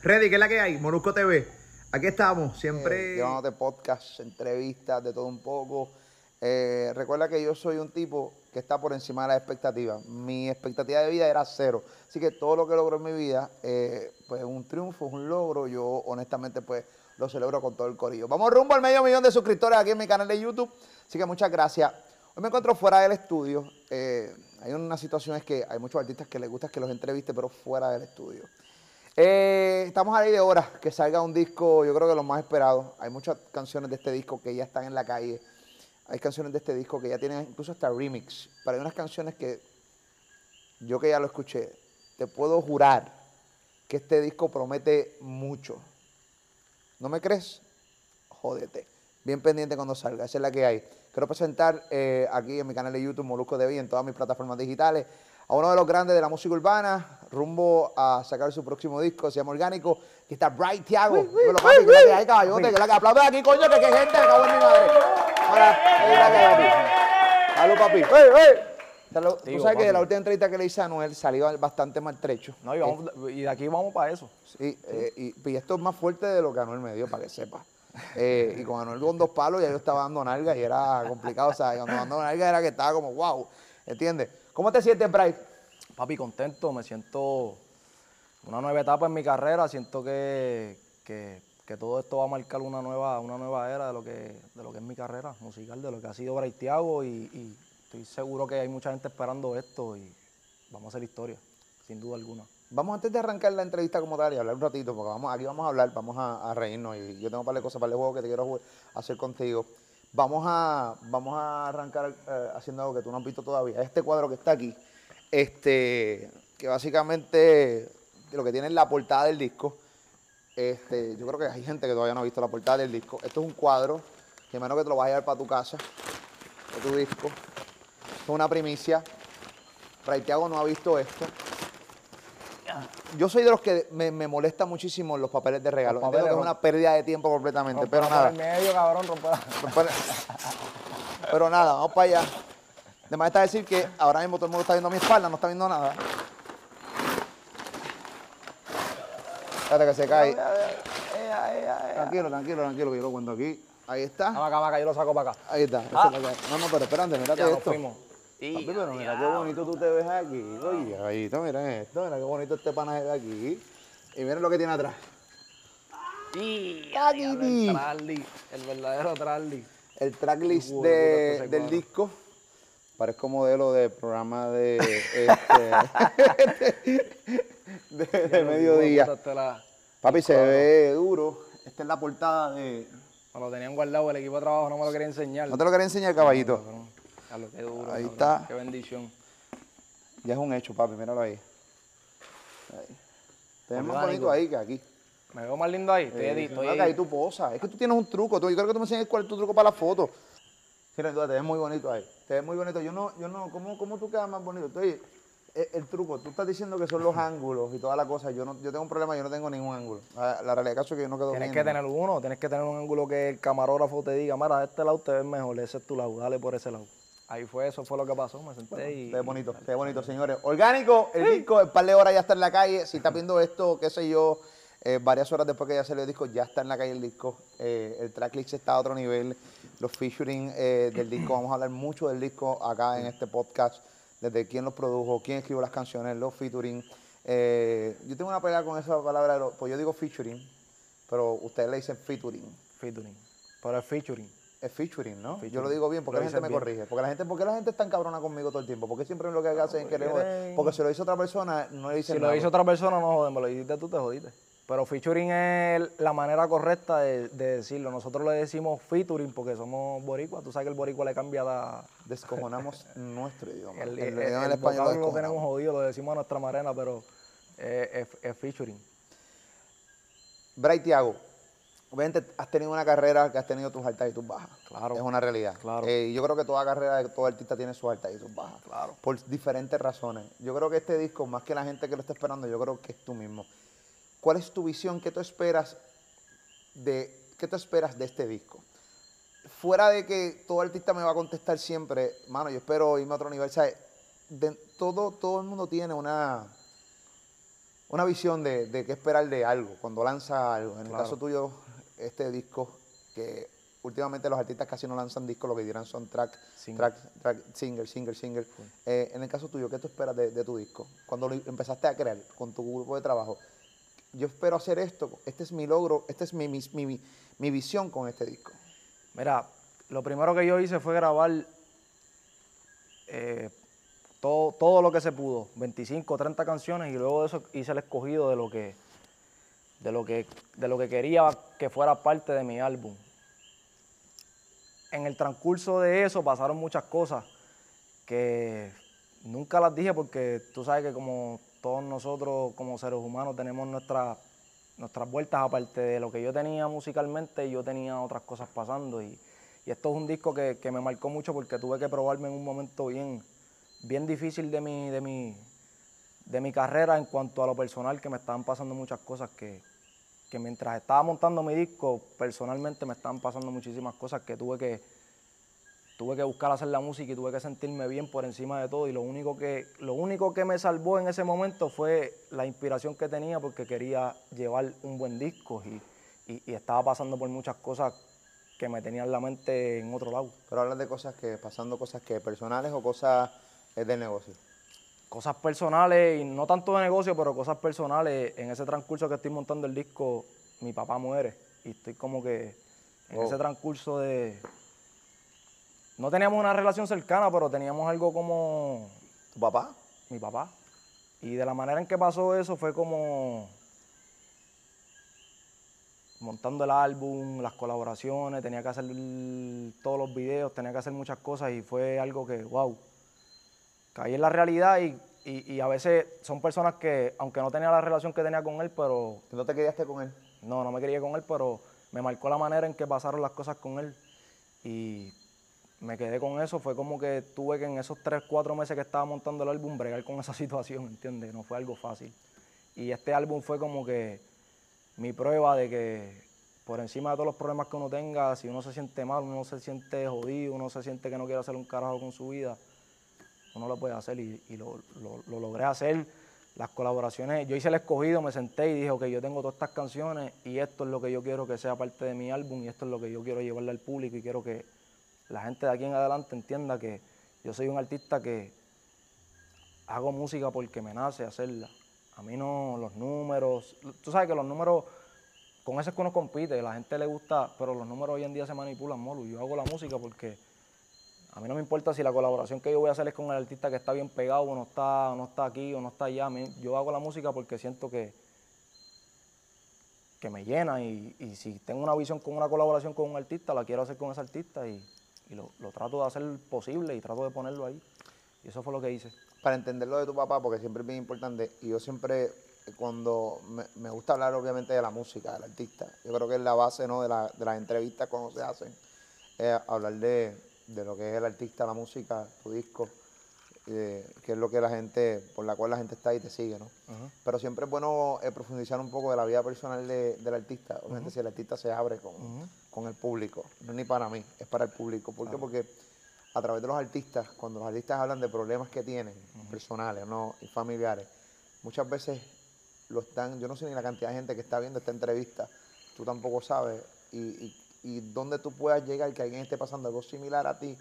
Ready, ¿qué es la que hay? Molusco TV. Aquí estamos, siempre. Eh, llevándote podcast, entrevistas, de todo un poco. Eh, recuerda que yo soy un tipo que está por encima de las expectativas. Mi expectativa de vida era cero. Así que todo lo que logro en mi vida, eh, pues es un triunfo, es un logro. Yo honestamente pues lo celebro con todo el corillo. Vamos rumbo al medio millón de suscriptores aquí en mi canal de YouTube. Así que muchas gracias. Hoy me encuentro fuera del estudio. Eh, hay una situación es que hay muchos artistas que les gusta que los entreviste, pero fuera del estudio. Eh, estamos a ley de horas que salga un disco, yo creo que lo más esperado. Hay muchas canciones de este disco que ya están en la calle. Hay canciones de este disco que ya tienen incluso hasta remix. Pero hay unas canciones que yo que ya lo escuché, te puedo jurar que este disco promete mucho. ¿No me crees? Jódete. Bien pendiente cuando salga, esa es la que hay. Quiero presentar eh, aquí en mi canal de YouTube, Molusco de y en todas mis plataformas digitales, a uno de los grandes de la música urbana, rumbo a sacar su próximo disco, se llama Orgánico, que está Bright Thiago. Papi, que la que hay, caballote, que la que aplaude aquí, coño, que qué gente, cago en mi madre. Ahora, es la que hay, papi. Salud, papi. ¡Ey, ey! Salud. Tú Digo, sabes que de la última entrevista que le hice a Anuel salió bastante maltrecho. No, y, vamos- y de aquí vamos para eso. Sí, eh, y, y esto es más fuerte de lo que Anuel me dio, para que sepa. Eh, y con Anuel con dos palos ya yo estaba dando nalga y era complicado. O sea, cuando dando nalga era que estaba como, wow, ¿entiendes? ¿Cómo te sientes, Bryce? Papi, contento, me siento una nueva etapa en mi carrera, siento que, que, todo esto va a marcar una nueva, una nueva era de lo, que, de lo que es mi carrera musical, de lo que ha sido Braithiago y, y estoy seguro que hay mucha gente esperando esto y vamos a hacer historia, sin duda alguna. Vamos antes de arrancar la entrevista como tal y hablar un ratito, porque vamos, aquí vamos a hablar, vamos a, a reírnos y yo tengo un par de cosas, un par de juegos que te quiero hacer contigo. Vamos a, vamos a arrancar eh, haciendo algo que tú no has visto todavía. Este cuadro que está aquí, este, que básicamente lo que tiene es la portada del disco. Este, yo creo que hay gente que todavía no ha visto la portada del disco. Esto es un cuadro que menos que te lo vas a llevar para tu casa, de tu disco. Es una primicia. Raitiago no ha visto esto. Yo soy de los que me, me molesta muchísimo los papeles de regalo. Los Entiendo que es papeles, una pérdida de tiempo completamente, pero nada. medio, cabrón. Pero, pero nada, vamos para allá. Además está decir que ahora mismo todo el mundo está viendo mi espalda, no está viendo nada. Espérate que se cae. Tranquilo, tranquilo, tranquilo, que yo lo cuento aquí. Ahí está. Acá, vamos acá, yo lo saco para acá. Ahí está. Que- No, no, pero espérate, mírate Ya nos esto. Papi, pero mira qué bonito tú te ves aquí. Oye, ahí, miren esto, mira qué bonito este panaje de aquí. Y miren lo que tiene atrás. Y Aquí, el el verdadero trasli. El tracklist de del disco. Parezco modelo de programa de, este, de, de mediodía. La- Papi, se ve duro. Esta es la portada de... Me lo tenían guardado, el equipo de trabajo no me lo quería enseñar. No te lo quería enseñar, caballito. Que duro. Ahí cabrón, está. Qué bendición. Ya es un hecho, papi, míralo ahí. ahí. Te ves más bonito ahí que aquí. Me veo más lindo ahí. Estoy, Eh, estoy- mira que ahí tú posas. Es que tú tienes un truco. Tú, yo creo que tú me enseñas cuál es tu truco para la foto. Mira, tú te ves muy bonito ahí. Te ves muy bonito. Yo no, yo no, ¿cómo, cómo tú quedas más bonito? Tú, oye, el, el truco, tú estás diciendo que son los ángulos y toda la cosa. Yo no, yo tengo un problema, yo no tengo ningún ángulo. La, la realidad es que yo no quedo Tienes bien. que tener uno, tienes que tener un ángulo que el camarógrafo te diga, mira, de este lado te ves mejor, ese es tu lado, dale por ese lado. Ahí fue, eso fue lo que pasó, me senté y... Ve bonito, ve bonito, señores. Orgánico, el disco, el par de horas ya está en la calle. Si estás viendo esto, qué sé yo, eh, varias horas después que ya salió el disco, ya está en la calle el disco. Eh, el tracklist está a otro nivel. Los featuring eh, del disco, vamos a hablar mucho del disco acá en este podcast. Desde quién los produjo, quién escribió las canciones, los featuring. Eh, yo tengo una pelea con esa palabra, de los- pues yo digo featuring, pero ustedes le dicen featuring. Featuring. Pero es featuring. Es featuring, ¿no? Yo Featuring. lo digo bien, porque Lo la gente me bien. corrige. Porque la gente, ¿Por qué la gente es tan cabrona conmigo todo el tiempo? Porque siempre lo que hacen es joder. quieren- Porque si lo hizo otra persona, no le dicen Si lo hizo otra persona, no jodemos, lo hiciste tú, te jodiste. Pero featuring es la manera correcta de, de decirlo. Nosotros le decimos featuring porque somos boricuas. Tú sabes que el boricua le cambia la... Descojonamos nuestro idioma. El, El, el, español lo tenemos jodido, lo decimos a nuestra manera, pero es, es featuring. Bray Thiago, obviamente has tenido una carrera que has tenido tus altas y tus bajas. Claro. Es una realidad. Claro. Eh, y yo creo que toda carrera de todo artista tiene sus altas y sus bajas. Claro. Por diferentes razones. Yo creo que este disco, más que la gente que lo está esperando, yo creo que es tú mismo. ¿Cuál es tu visión? ¿Qué tú esperas de, qué tú esperas de este disco? Fuera de que todo artista me va a contestar siempre, mano, yo espero irme a otro nivel. ¿sabes? De- todo, todo el mundo tiene una, una visión de, de qué esperar de algo, cuando lanza algo. En el caso tuyo, este disco, que últimamente los artistas casi no lanzan discos, lo que dirán son track, Single. track, track, single, single, single. Eh, en el caso tuyo, ¿qué tú esperas de, de tu disco? Cuando lo empezaste a crear con tu grupo de trabajo, yo espero hacer esto, este es mi logro, esta es mi, mi, mi- mi visión con este disco. Mira, lo primero que yo hice fue grabar eh, todo, todo lo que se pudo, 25, 30 canciones, y luego de eso hice el escogido de lo que, de lo que, de lo que quería que fuera parte de mi álbum. En el transcurso de eso pasaron muchas cosas que nunca las dije porque tú sabes que como todos nosotros como seres humanos tenemos nuestras nuestras vueltas aparte de lo que yo tenía musicalmente yo tenía otras cosas pasando y, y esto es un disco que, que me marcó mucho porque tuve que probarme en un momento bien bien difícil de mi de mi de mi carrera en cuanto a lo personal que me estaban pasando muchas cosas que, que mientras estaba montando mi disco personalmente me estaban pasando muchísimas cosas que tuve que tuve que buscar hacer la música y tuve que sentirme bien por encima de todo y lo único que lo único que me salvó en ese momento fue la inspiración que tenía porque quería llevar un buen disco y, y- estaba pasando por muchas cosas que me tenían la mente en otro lado. Pero hablas de cosas que, pasando cosas que personales o cosas eh, del negocio. Cosas personales y no tanto de negocio, pero cosas personales. En ese transcurso que estoy montando el disco, mi papá muere y estoy como que en Oh. ese transcurso de... No teníamos una relación cercana, pero teníamos algo como ¿Tu papá? mi papá. Y de la manera en que pasó eso fue como montando el álbum, las colaboraciones, tenía que hacer todos los videos, tenía que hacer muchas cosas y fue algo que, wow, caí en la realidad y, y- y a veces son personas que, aunque no tenía la relación que tenía con él, pero ¿No te quedaste con él? no, no me quería con él, pero me marcó la manera en que pasaron las cosas con él. Y me quedé con eso. Fue como que tuve que en esos tres, cuatro meses que estaba montando el álbum bregar con esa situación, ¿entiendes? No fue algo fácil. Y este álbum fue como que mi prueba de que por encima de todos los problemas que uno tenga, si uno se siente mal, uno se siente jodido, uno se siente que no quiere hacer un carajo con su vida, uno lo puede hacer y, lo- lo logré hacer. Las colaboraciones, yo hice el escogido, me senté y dije, ok, yo tengo todas estas canciones y esto es lo que yo quiero que sea parte de mi álbum y esto es lo que yo quiero llevarle al público y quiero que la gente de aquí en adelante entienda que yo soy un artista que hago música porque me nace hacerla. A mí no los números, tú sabes que los números, con eso es que uno compite, la gente le gusta, pero los números hoy en día se manipulan, Molu. Yo hago la música porque a mí no me importa si la colaboración que yo voy a hacer es con el artista que está bien pegado o no está, o no está aquí o no está allá. Yo hago la música porque siento que, que me llena y, si tengo una visión con una colaboración con un artista, la quiero hacer con ese artista y, lo, trato de hacer posible y trato de ponerlo ahí. Y eso fue lo que hice. Para entender lo de tu papá, porque siempre es bien importante, y yo siempre, cuando me, gusta hablar obviamente de la música, del artista, yo creo que es la base ¿no? de las entrevistas cuando se hacen, eh, hablar de, de lo que es el artista, la música, tu disco, eh, que es lo que la gente, por la cual la gente está y te sigue, ¿no? Pero siempre es bueno eh, profundizar un poco de la vida personal de- del artista. Obviamente, si el artista se abre con, con el público, no es ni para mí, es para el público. ¿Por qué? Porque a través de los artistas, cuando los artistas hablan de problemas que tienen, personales ¿no? y familiares, muchas veces lo están, yo no sé ni la cantidad de gente que está viendo esta entrevista, tú tampoco sabes, y, y, y dónde tú puedas llegar, que alguien esté pasando algo similar a ti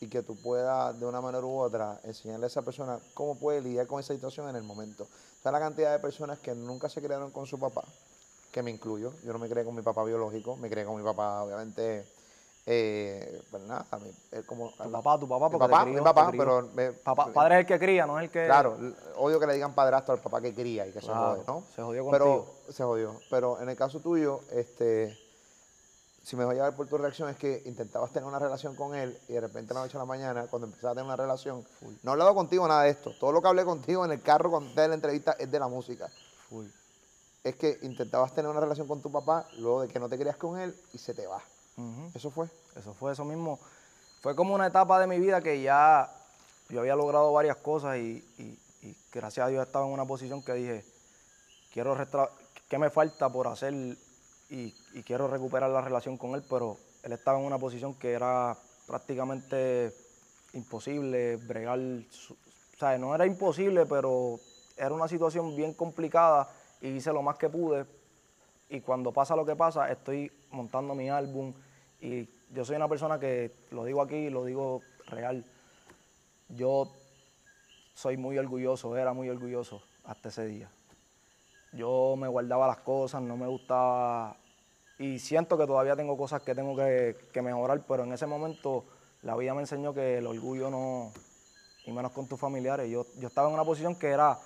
y que tú puedas de una manera u otra enseñarle a esa persona cómo puede lidiar con esa situación en el momento. O sea, la cantidad de personas que nunca se crearon con su papá, que me incluyo, yo no me creé con mi papá biológico, me creé con mi papá, obviamente, eh, pues nada, como... Tu papá, tu papá, porque papá, crió, mi papá, pero... me- Papá- padre es el que cría, no es el que... Claro, odio que le digan padrastro al papá que cría y que Claro, se jode, ¿no? se jodió Pero contigo. se jodió. Pero en el caso tuyo, este, si me voy a llevar por tu reacción es que intentabas tener una relación con él y de repente a la noche a la mañana, cuando empezabas a tener una relación, no he hablado contigo nada de esto. Todo lo que hablé contigo en el carro cuando te la entrevista es de la música. Full. Es que intentabas tener una relación con tu papá luego de que no te querías con él y se te va. Eso fue. Eso fue eso mismo. Fue como una etapa de mi vida que ya yo había logrado varias cosas y, y- y gracias a Dios estaba en una posición que dije, quiero ¿qué me falta por hacer? Y, quiero recuperar la relación con él, pero él estaba en una posición que era prácticamente imposible bregar, o sea, no era imposible, pero era una situación bien complicada y hice lo más que pude. Y cuando pasa lo que pasa, estoy montando mi álbum y yo soy una persona que, lo digo aquí, lo digo real, yo soy muy orgulloso, era muy orgulloso hasta ese día. Yo me guardaba las cosas, no me gustaba y siento que todavía tengo cosas que tengo que, que mejorar, pero en ese momento la vida me enseñó que el orgullo no, y menos con tus familiares. Yo, yo estaba en una posición que era,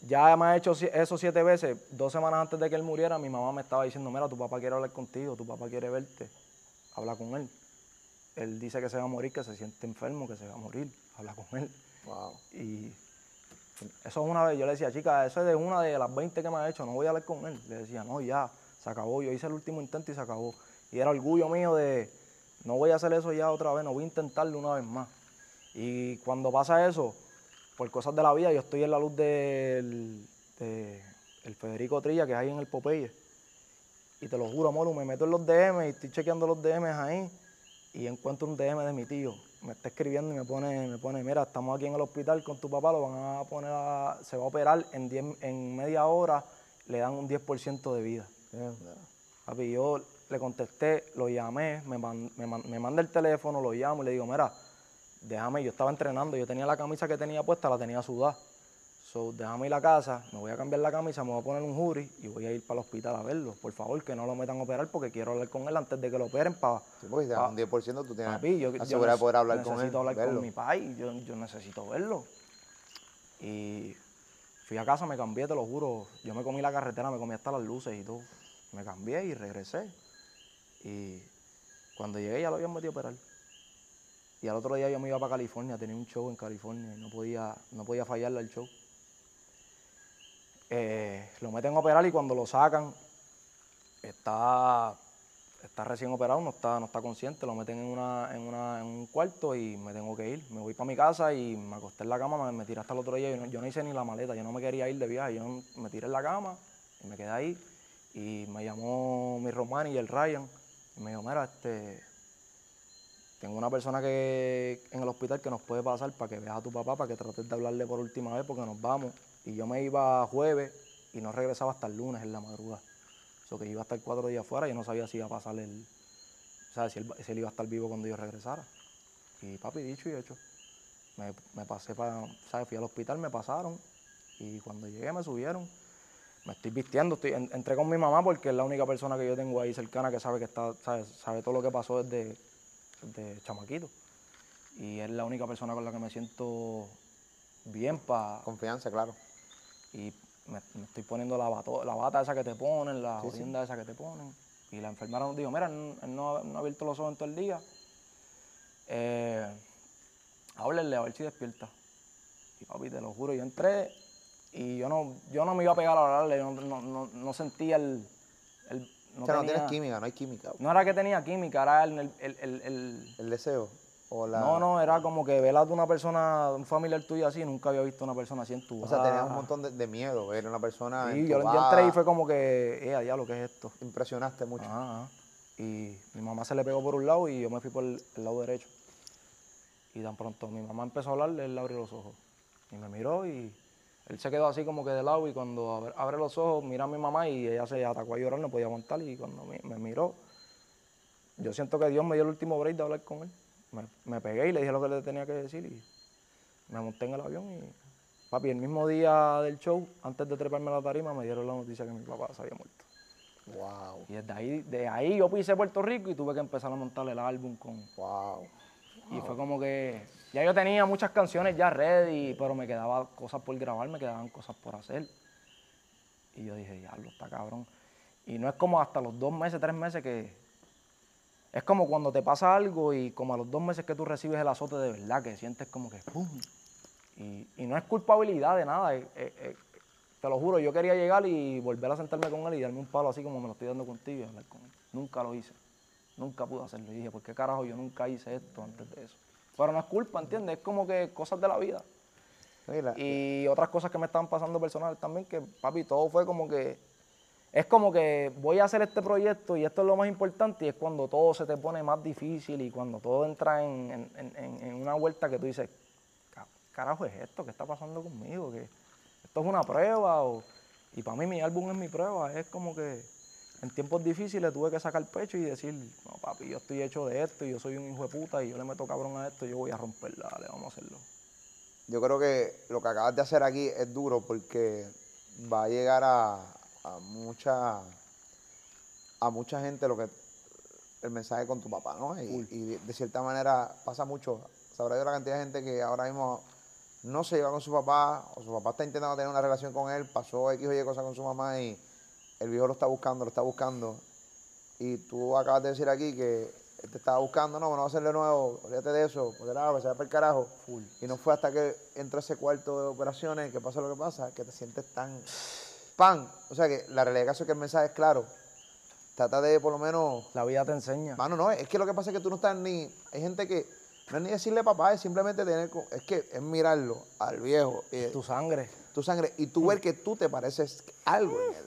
ya me ha hecho eso siete veces, dos semanas antes de que él muriera, mi mamá me estaba diciendo, mira, tu papá quiere hablar contigo, tu papá quiere verte, habla con él. Él dice que se va a morir, que se siente enfermo, que se va a morir, habla con él. Wow. Y eso es una vez, yo le decía, chica, eso es de una de las 20 que me ha hecho, no voy a hablar con él. Le decía, no, ya, se acabó, yo hice el último intento y se acabó. Y era orgullo mío de, no voy a hacer eso ya otra vez, no voy a intentarlo una vez más. Y cuando pasa eso, por cosas de la vida, yo estoy en la luz del de el Federico Trilla, que hay en el Popeye. Y te lo juro, amor, me meto en los DM y estoy chequeando los DMs ahí y encuentro un DM de mi tío. Me está escribiendo y me pone, me pone, mira, estamos aquí en el hospital con tu papá, lo van a poner a, se va a operar en, en media hora, le dan un 10% de vida. Papi, yo le contesté, lo llamé, me, me, me manda el teléfono, lo llamo y le digo, mira, déjame, yo estaba entrenando, yo tenía la camisa que tenía puesta, la tenía sudada. So, déjame ir a la casa, me voy a cambiar la camisa, me voy a poner un jury y voy a ir para el hospital a verlo. Por favor, que no lo metan a operar porque quiero hablar con él antes de que lo operen para... Sí, porque si un 10% tú tienes papi, yo, yo de poder hablar con él, Necesito hablar con mi país, yo, yo necesito verlo. Y fui a casa, me cambié, te lo juro. Yo me comí la carretera, me comí hasta las luces y todo. Me cambié y regresé. Y cuando llegué ya lo habían metido a operar. Y al otro día yo me iba para California, tenía un show en California y no podía, no podía fallarle al show. Eh, lo meten a operar y cuando lo sacan, está, está recién operado, no está, no está consciente, lo meten en, una, en, una, en un cuarto y me tengo que ir. Me voy para mi casa y me acosté en la cama, me, tiré hasta el otro día. Yo no, yo no, hice ni la maleta, yo no me quería ir de viaje, yo me tiré en la cama y me quedé ahí. Y me llamó mi Román y el Ryan y me dijo, mira, este, tengo una persona que en el hospital que nos puede pasar para que veas a tu papá, para que trates de hablarle por última vez porque nos vamos. Y yo me iba jueves y no regresaba hasta el lunes en la madrugada. Eso que iba a estar cuatro días fuera y yo no sabía si iba a pasar el. O sea, si él, si él iba a estar vivo cuando yo regresara. Y papi, dicho y hecho. Me, me pasé para. ¿Sabes? Fui al hospital, me pasaron. Y cuando llegué me subieron. Me estoy vistiendo, estoy, entré con mi mamá porque es la única persona que yo tengo ahí cercana que sabe que está, sabe, sabe todo lo que pasó desde, de chamaquito. Y es la única persona con la que me siento bien para... Confianza, claro. Y me, estoy poniendo la, la bata esa que te ponen, la sí, esa que te ponen. Y la enfermera nos dijo, mira, él no, no, ha abierto los ojos en todo el día. Eh, háblenle a ver si despierta. Y papi, te lo juro, yo entré y yo no, yo no me iba a pegar a hablarle, no, no, no sentía el, el no, o sea, no tienes química, no hay química. No era que tenía química, era el... El, el, el, el deseo. O la... No, no, era como que ver a una persona, un familiar tuyo así, nunca había visto una persona así en tu O sea, tenías un montón de, de miedo ver una persona Sí, yo, yo, entré y fue como que, eh, ya lo que es esto. Impresionaste mucho. Ajá, Y mi mamá se le pegó por un lado y yo me fui por el, el lado derecho. Y tan pronto mi mamá empezó a hablarle, él le abrió los ojos. Y me miró y él se quedó así como que de lado y cuando abre los ojos mira a mi mamá y ella se atacó a llorar, no podía aguantar y cuando me, me miró, yo siento que Dios me dio el último break de hablar con él. Me, me, pegué y le dije lo que le tenía que decir y me monté en el avión y papi, el mismo día del show, antes de treparme a la tarima, me dieron la noticia que mi papá se había muerto. Wow. Y desde ahí, de ahí yo pisé Puerto Rico y tuve que empezar a montar el álbum con. Wow. Y fue como que ya yo tenía muchas canciones ya ready, pero me quedaban cosas por grabar, me quedaban cosas por hacer. Y yo dije, diablo, está cabrón. Y no es como hasta los dos meses, tres meses que... Es como cuando te pasa algo y como a los dos meses que tú recibes el azote de verdad, que sientes como que ¡pum! Y, y no es culpabilidad de nada. Eh, eh, te lo juro, yo quería llegar y volver a sentarme con él y darme un palo así como me lo estoy dando contigo y hablar con él. Nunca lo hice. Nunca pude hacerlo. Y dije, ¿por qué carajo yo nunca hice esto antes de eso? Pero no es culpa, ¿entiendes? Es como que cosas de la vida. Mira. Y otras cosas que me estaban pasando personales también, que papi, todo fue como que. Es como que voy a hacer este proyecto y esto es lo más importante, y es cuando todo se te pone más difícil y cuando todo entra en, en, en, una vuelta que tú dices, carajo es esto, ¿qué está pasando conmigo? Que esto es una prueba. O, y para mí mi álbum es mi prueba. Es como que en tiempos difíciles tuve que sacar pecho y decir, no papi, yo estoy hecho de esto y yo soy un hijo de puta y yo le meto cabrón a esto, yo voy a romperla, dale, vamos a hacerlo. Yo creo que lo que acabas de hacer aquí es duro porque va a llegar a, a mucha a mucha gente lo que el mensaje con tu papá, ¿no? Y, y de cierta manera pasa mucho. Sabrá Dios la cantidad de gente que ahora mismo no se lleva con su papá o su papá está intentando tener una relación con él, pasó X o Y cosas con su mamá y el viejo lo está buscando, lo está buscando. Y tú acabas de decir aquí que él te estaba buscando, no, bueno, vamos a hacerle nuevo, olvídate de eso, porque nada, que se va para el carajo. Y no fue hasta que entró ese cuarto de operaciones, que pasa lo que pasa, que te sientes tan pan. O sea que la realidad del caso es que el mensaje es claro. Trata de por lo menos. La vida te enseña. Mano, no, es que lo que pasa es que tú no estás ni. Hay gente que no es ni decirle papá, es simplemente tener. Es que es mirarlo al viejo, eh, Tu sangre. tu sangre, y tú ver que tú te pareces algo en él.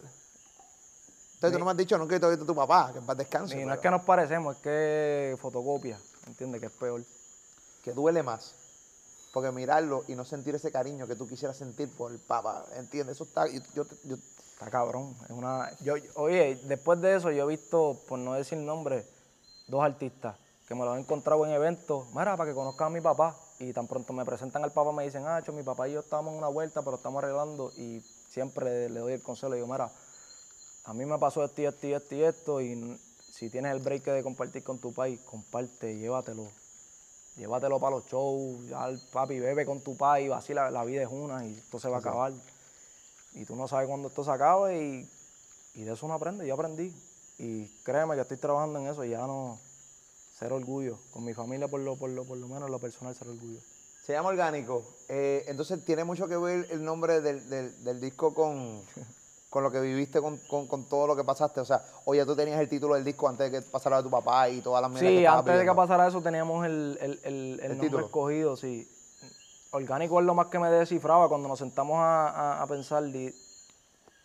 Entonces tú no me has dicho nunca que te visto tu papá, que en paz descanse. Y no pero es que nos parecemos, es que fotocopia, ¿entiendes? Que es peor. que duele más. Porque mirarlo y no sentir ese cariño que tú quisieras sentir por el papá, ¿entiendes? Eso está. Yo, yo, yo- Está cabrón. Es una. Yo, oye, después de eso yo he visto, por no decir nombre, dos artistas que me los he encontrado en eventos. Mira, para que conozcan a mi papá. Y tan pronto me presentan al papá, me dicen, ah, mi papá y yo estábamos en una vuelta, pero estamos arreglando. Y siempre le doy el consejo, le digo, mira, a mí me pasó esto y esto y esto y esto. Y si tienes el break de compartir con tu país, comparte, llévatelo. Llévatelo para los shows, ya el papi, bebe con tu país, así la, la vida es una y esto se va a acabar. Y tú no sabes cuándo esto se acabe y, y de eso uno aprende. Yo aprendí. Y créeme que estoy trabajando en eso y ya no. Ser orgullo. Con mi familia, por lo, por lo, por lo menos, en lo personal, ser orgullo. Se llama Orgánico. Eh, entonces tiene mucho que ver el nombre del, del- del disco con, con lo que viviste, con, con- con todo lo que pasaste. O sea, oye, tú tenías el título del disco antes de que pasara de tu papá y todas las mierdas Sí, antes de que pasara eso teníamos el, el, el, el nombre título. escogido, sí. Orgánico es lo más que me descifraba. Cuando nos sentamos a, a- a pensar, di-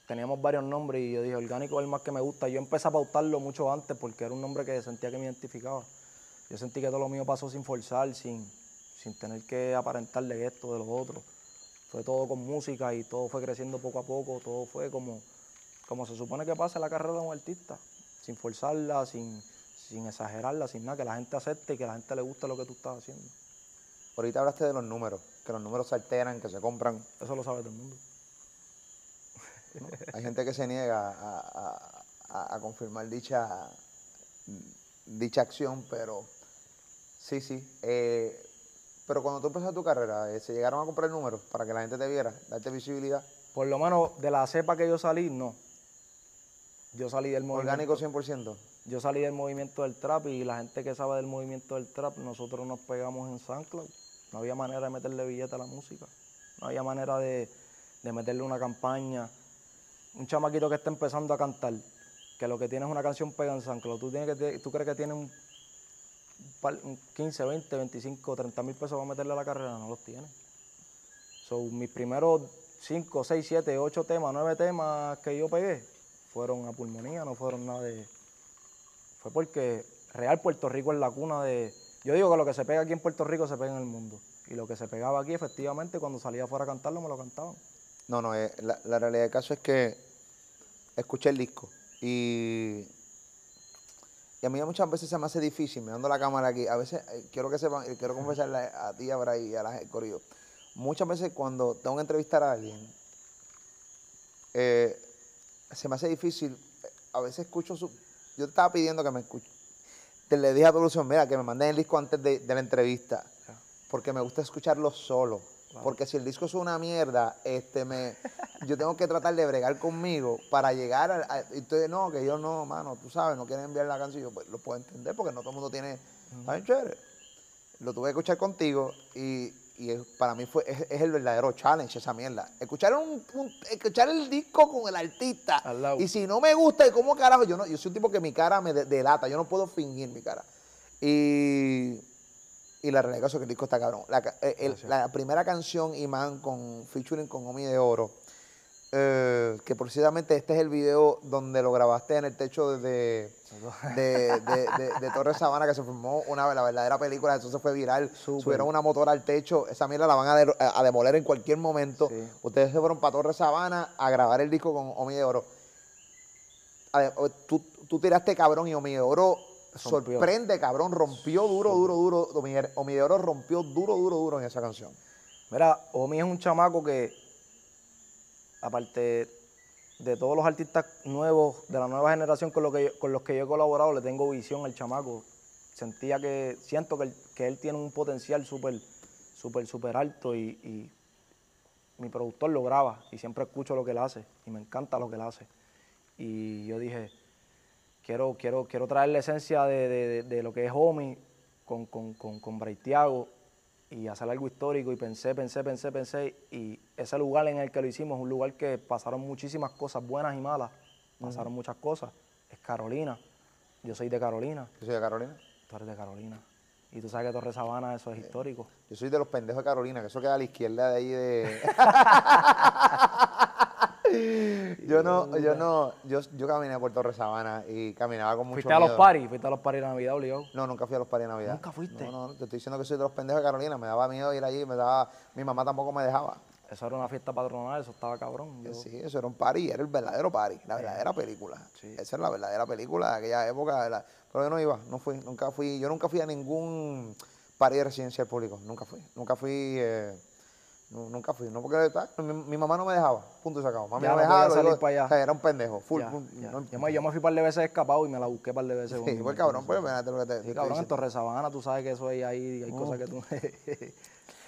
teníamos varios nombres y yo dije, orgánico es el más que me gusta. Yo empecé a pautarlo mucho antes porque era un nombre que sentía que me identificaba. Yo sentí que todo lo mío pasó sin forzar, sin, sin tener que aparentar de esto, de lo otro. Fue todo con música y todo fue creciendo poco a poco, todo fue como, como se supone que pasa en la carrera de un artista, sin forzarla, sin, sin exagerarla, sin nada, que la gente acepte y que la gente le guste lo que tú estás haciendo. Ahorita hablaste de los números, que los números se alteran, que se compran. Eso lo sabe todo el mundo. ¿no? Hay gente que se niega a, a- a- a confirmar dicha, dicha acción, pero sí, sí. Eh, pero cuando tú empezaste tu carrera, eh, ¿se llegaron a comprar números para que la gente te viera, darte visibilidad? Por lo menos de la cepa que yo salí, no. Yo salí del movimiento. Orgánico 100%. Yo salí del movimiento del trap y la gente que sabe del movimiento del trap, nosotros nos pegamos en SoundCloud. No había manera de meterle billete a la música. No había manera de, de meterle una campaña. Un chamaquito que está empezando a cantar, que lo que tiene es una canción pega en SoundCloud. ¿Tú, tienes que ¿Tú crees que tiene un, par- un 15, 20, 25, 30 mil pesos para meterle a la carrera? No los tiene. So, mis primeros 5, 6, 7, 8 temas, 9 temas que yo pegué fueron a pulmonía, no fueron nada de, fue porque Real Puerto Rico es la cuna de... Yo digo que lo que se pega aquí en Puerto Rico se pega en el mundo. Y lo que se pegaba aquí, efectivamente, cuando salía afuera a cantarlo, me lo cantaban. No, no, eh, la, la realidad del caso es que escuché el disco y, y a mí muchas veces se me hace difícil mirando la cámara aquí. A veces, eh, quiero que sepan, y quiero confesarle a ti, a Bray y a la gente corrido. Muchas veces cuando tengo que entrevistar a alguien, eh, se me hace difícil. eh, A veces escucho su. Yo te estaba pidiendo que me escuche. Te le dije a producción, mira, que me manden el disco antes de, de la entrevista. Porque me gusta escucharlo solo. Porque si el disco es una mierda, este me, yo tengo que tratar de bregar conmigo para llegar a, a- entonces, no, que yo no, mano, tú sabes, no quieren enviar la canción, yo pues, lo puedo entender porque no todo el mundo tiene, está bien chévere. Lo tuve que escuchar contigo y, y es- para mí fue, es, es el verdadero challenge esa mierda. Escuchar un, un- escuchar el disco con el artista. Y si no me gusta, ¿y cómo carajo? Yo no, yo soy un tipo que mi cara me de- delata, yo no puedo fingir mi cara. Y, y la realidad es que el disco está cabrón. La, eh, el- la primera canción, Imán, con featuring con Omi de Oro, eh, que precisamente este es el video donde lo grabaste en el techo de, de, de, de- Sabana, que se formó una la verdadera película, eso se fue viral, subieron una motora al techo, esa mierda la van a, de- a demoler en cualquier momento. Sí. Ustedes se fueron para Torre Sabana a grabar el disco con Omi de Oro. Tú, tú tiraste cabrón y Omi de Oro Rompió. sorprende, cabrón, rompió duro, duro, duro. Omi Oro rompió duro, duro, duro en esa canción. Mira, Omi es un chamaco que, aparte de todos los artistas nuevos, de la nueva generación con, lo que yo- con los que yo he colaborado, le tengo visión al chamaco. Sentía que, siento que, él- que él tiene un potencial súper, súper, súper alto y, y mi productor lo graba y siempre escucho lo que él hace y me encanta lo que él hace. Y yo dije, quiero, quiero, quiero traer la esencia de, de- lo que es Omi con, con, con, con Braithiago y hacer algo histórico. Y pensé, pensé, pensé, pensé. Y ese lugar en el que lo hicimos es un lugar que pasaron muchísimas cosas buenas y malas, pasaron muchas cosas, es Carolina, yo soy de Carolina, Yo soy de Carolina. tú eres de Carolina. Y tú sabes que Torre Sabana eso es histórico. Yo soy de los pendejos de Carolina, que eso queda a la izquierda de ahí de. yo no, yo no, yo, yo caminé por Torre Sabana y caminaba con mucho Fuiste a los paris, fuiste a los paris de Navidad obligado. No, nunca fui a los paris de Navidad. ¿Nunca fuiste? No, no, te estoy diciendo que soy de los pendejos de Carolina. Me daba miedo ir allí, me daba. Mi mamá tampoco me dejaba. Eso era una fiesta patronal, eso estaba cabrón. Yo- Sí, eso era un party, era el verdadero party, la verdadera película. Sí. Esa es la verdadera película de aquella época. de la- Pero yo no iba, no fui, nunca fui, yo nunca fui a ningún party de residencial público, nunca fui, nunca fui, eh, nu- nunca fui, no porque mi, mi mamá no me dejaba, punto y se acabó. Mami Ya no me dejaba, salir para allá. o sea, era un pendejo, full. Ya, full, ya. no- Yo, me, yo me fui un par de veces escapado y me la busqué un par de veces. sí, pues cabrón, pues fíjate lo que te, Sí, cabrón, en. Torre Sabana, tú sabes que eso hay ahí, hay cosas que tú...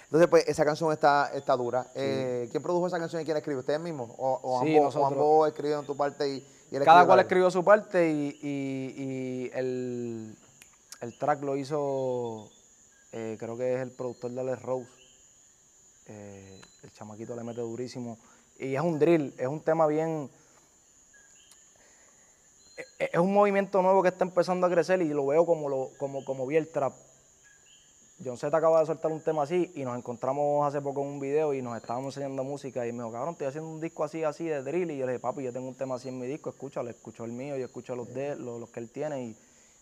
Entonces, pues, esa canción está, está dura. Eh, ¿Quién produjo esa canción y quién la escribió? ¿Ustedes mismos? ¿O, o Sí, ambos, ambos escribieron tu parte y, y él Cada cual escribió su parte y, y- y el, el track lo hizo, eh, creo que es el productor de Alex Rose. Eh, el chamaquito le mete durísimo. Y es un drill, es un tema bien... e- e- Es un movimiento nuevo que está empezando a crecer y lo veo como, lo, como, como vi el trap. John Z acaba de soltar un tema así y nos encontramos hace poco en un video y nos estábamos enseñando música y me dijo, cabrón, estoy haciendo un disco así, así de drill. Y yo le dije, papi, yo tengo un tema así en mi disco, escúchalo, escucho el mío, yo escucho los de los, los que él tiene. Y,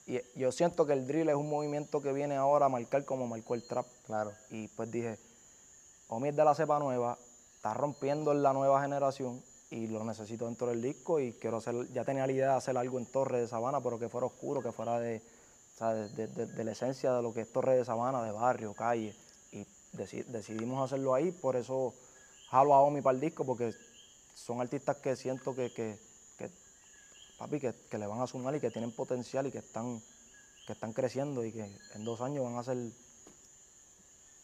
y yo siento que el drill es un movimiento que viene ahora a marcar como marcó el trap. Claro. Y pues dije, Omi es de la cepa nueva, está rompiendo en la nueva generación y lo necesito dentro del disco y quiero hacer, ya tenía la idea de hacer algo en Torre de Sabana, pero que fuera oscuro, que fuera de, o sea, de, de- de- la esencia de lo que es Torre de Sabana, de barrio, calle. Y deci- decidimos hacerlo ahí, por eso jalo a Omi para el disco, porque son artistas que siento que, que, que, papi, que, que le van a sumar y que tienen potencial y que están, que están creciendo y que en dos años van a ser